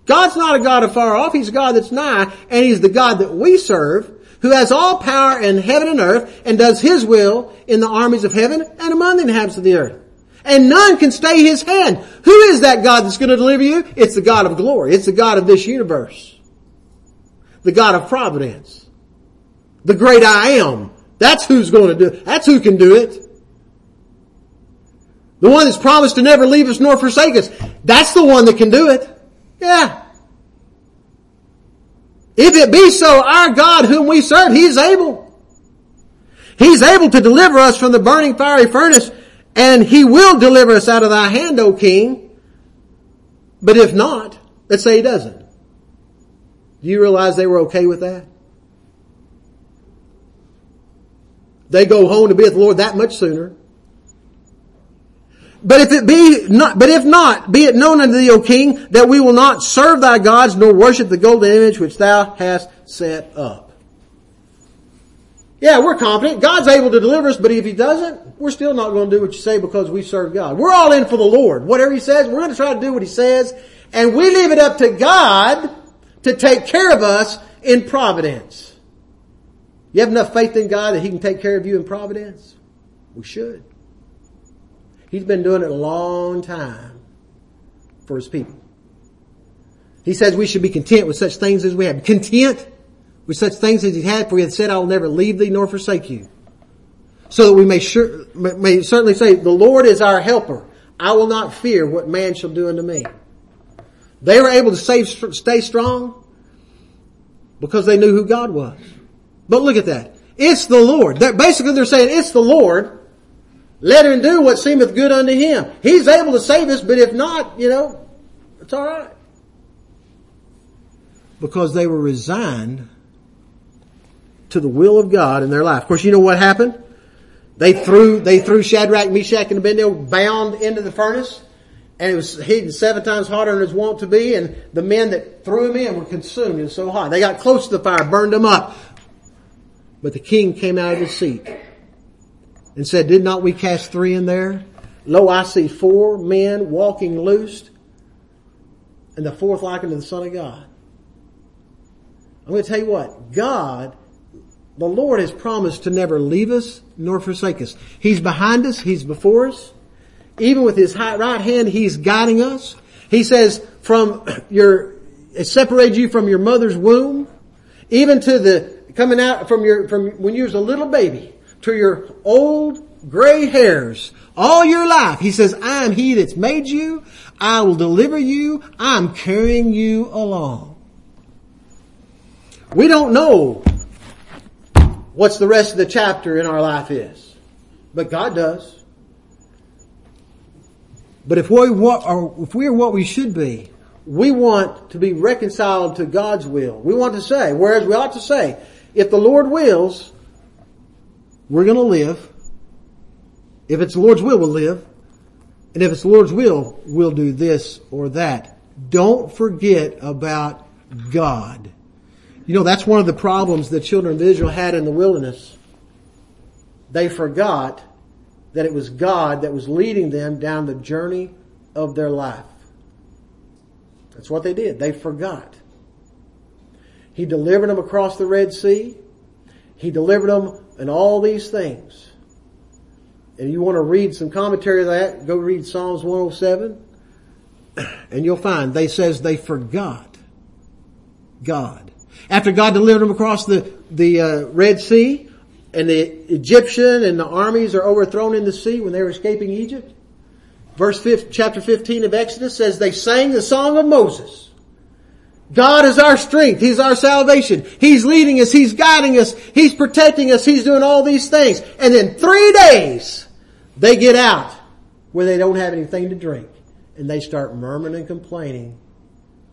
God's not a God of far off. He's a God that's nigh, and He's the God that we serve, who has all power in heaven and earth, and does His will in the armies of heaven and among the inhabitants of the earth. And none can stay His hand. Who is that God that's going to deliver you? It's the God of glory. It's the God of this universe. The God of providence. The great I am. That's who's going to do it. That's who can do it. The one that's promised to never leave us nor forsake us. That's the one that can do it. Yeah. If it be so, our God whom we serve, He's able. He's able to deliver us from the burning fiery furnace, and He will deliver us out of thy hand, O King. But if not, let's say He doesn't. Do you realize they were okay with that? They go home to be with the Lord that much sooner. But if it be not, but if not, be it known unto thee, O king, that we will not serve thy gods nor worship the golden image which thou hast set up. Yeah, we're confident. God's able to deliver us, but if he doesn't, we're still not going to do what you say because we serve God. We're all in for the Lord. Whatever he says, we're going to try to do what he says, and we leave it up to God to take care of us in providence. You have enough faith in God that he can take care of you in providence? We should. He's been doing it a long time for his people. He says we should be content with such things as we have. Content with such things as he had, for he had said, I will never leave thee nor forsake you. So that we may sure, may certainly say, the Lord is our helper. I will not fear what man shall do unto me. They were able to save, stay strong because they knew who God was. But look at that. It's the Lord. That basically they're saying it's the Lord let him do what seemeth good unto him. He's able to save us, but if not, you know, it's alright. Because they were resigned to the will of God in their life. Of course, you know what happened? They threw, they threw Shadrach, Meshach, and Abednego bound into the furnace. And it was heating seven times hotter than it was wont to be. And the men that threw him in were consumed. It so hot. They got close to the fire, burned them up. But the king came out of his seat and said, did not we cast three in there? Lo, I see four men walking loosed and the fourth like unto the Son of God. I'm going to tell you what, God, the Lord has promised to never leave us nor forsake us. He's behind us. He's before us. Even with His right hand, He's guiding us. He says, from [CLEARS THROAT] your, it separated you from your mother's womb, even to the, coming out from your, from when you was a little baby to your old gray hairs all your life. He says, I am he that's made you. I will deliver you. I'm carrying you along. We don't know what's the rest of the chapter in our life is, but God does. But if we if we are what we should be, we want to be reconciled to God's will. We want to say, whereas we ought to say, if the Lord wills, we're going to live. If it's the Lord's will, we'll live. And if it's the Lord's will, we'll do this or that. Don't forget about God. You know, that's one of the problems the children of Israel had in the wilderness. They forgot that it was God that was leading them down the journey of their life. That's what they did. They forgot. He delivered them across the Red Sea. He delivered them and all these things. And you want to read some commentary of that, go read Psalms 107. [CLEARS THROAT] And you'll find they says they forgot God. After God delivered them across the, the uh, Red Sea and the Egyptian and the armies are overthrown in the sea when they were escaping Egypt. Verse 5, chapter 15 of Exodus says they sang the song of Moses God is our strength. He's our salvation. He's leading us. He's guiding us. He's protecting us. He's doing all these things. And then three days, they get out where they don't have anything to drink. And they start murmuring and complaining.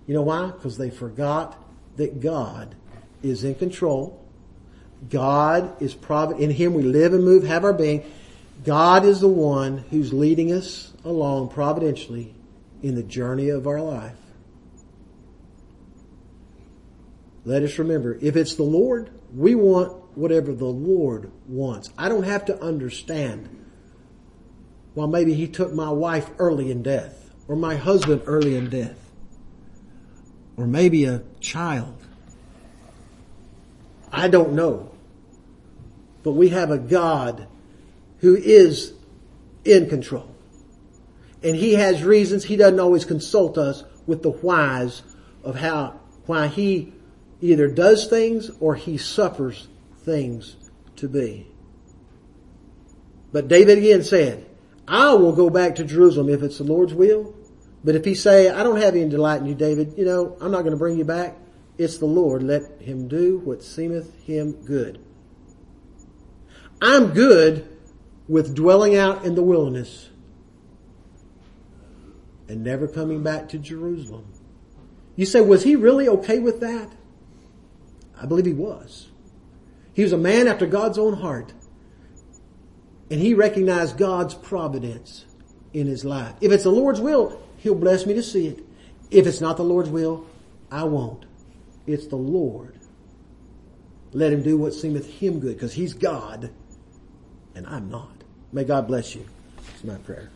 You know why? Because they forgot that God is in control. God is provident. In Him we live and move, have our being. God is the one who's leading us along providentially in the journey of our life. Let us remember, if it's the Lord, we want whatever the Lord wants. I don't have to understand. Well, maybe He took my wife early in death, or my husband early in death, or maybe a child. I don't know. But we have a God who is in control. And He has reasons. He doesn't always consult us with the whys of how, why He either does things or he suffers things to be. But David again said, I will go back to Jerusalem if it's the Lord's will. But if he say, I don't have any delight in you, David, you know, I'm not going to bring you back. It's the Lord. Let him do what seemeth him good. I'm good with dwelling out in the wilderness and never coming back to Jerusalem. You say, was he really okay with that? I believe he was. He was a man after God's own heart. And he recognized God's providence in his life. If it's the Lord's will, he'll bless me to see it. If it's not the Lord's will, I won't. It's the Lord. Let him do what seemeth him good because he's God and I'm not. May God bless you. It's my prayer.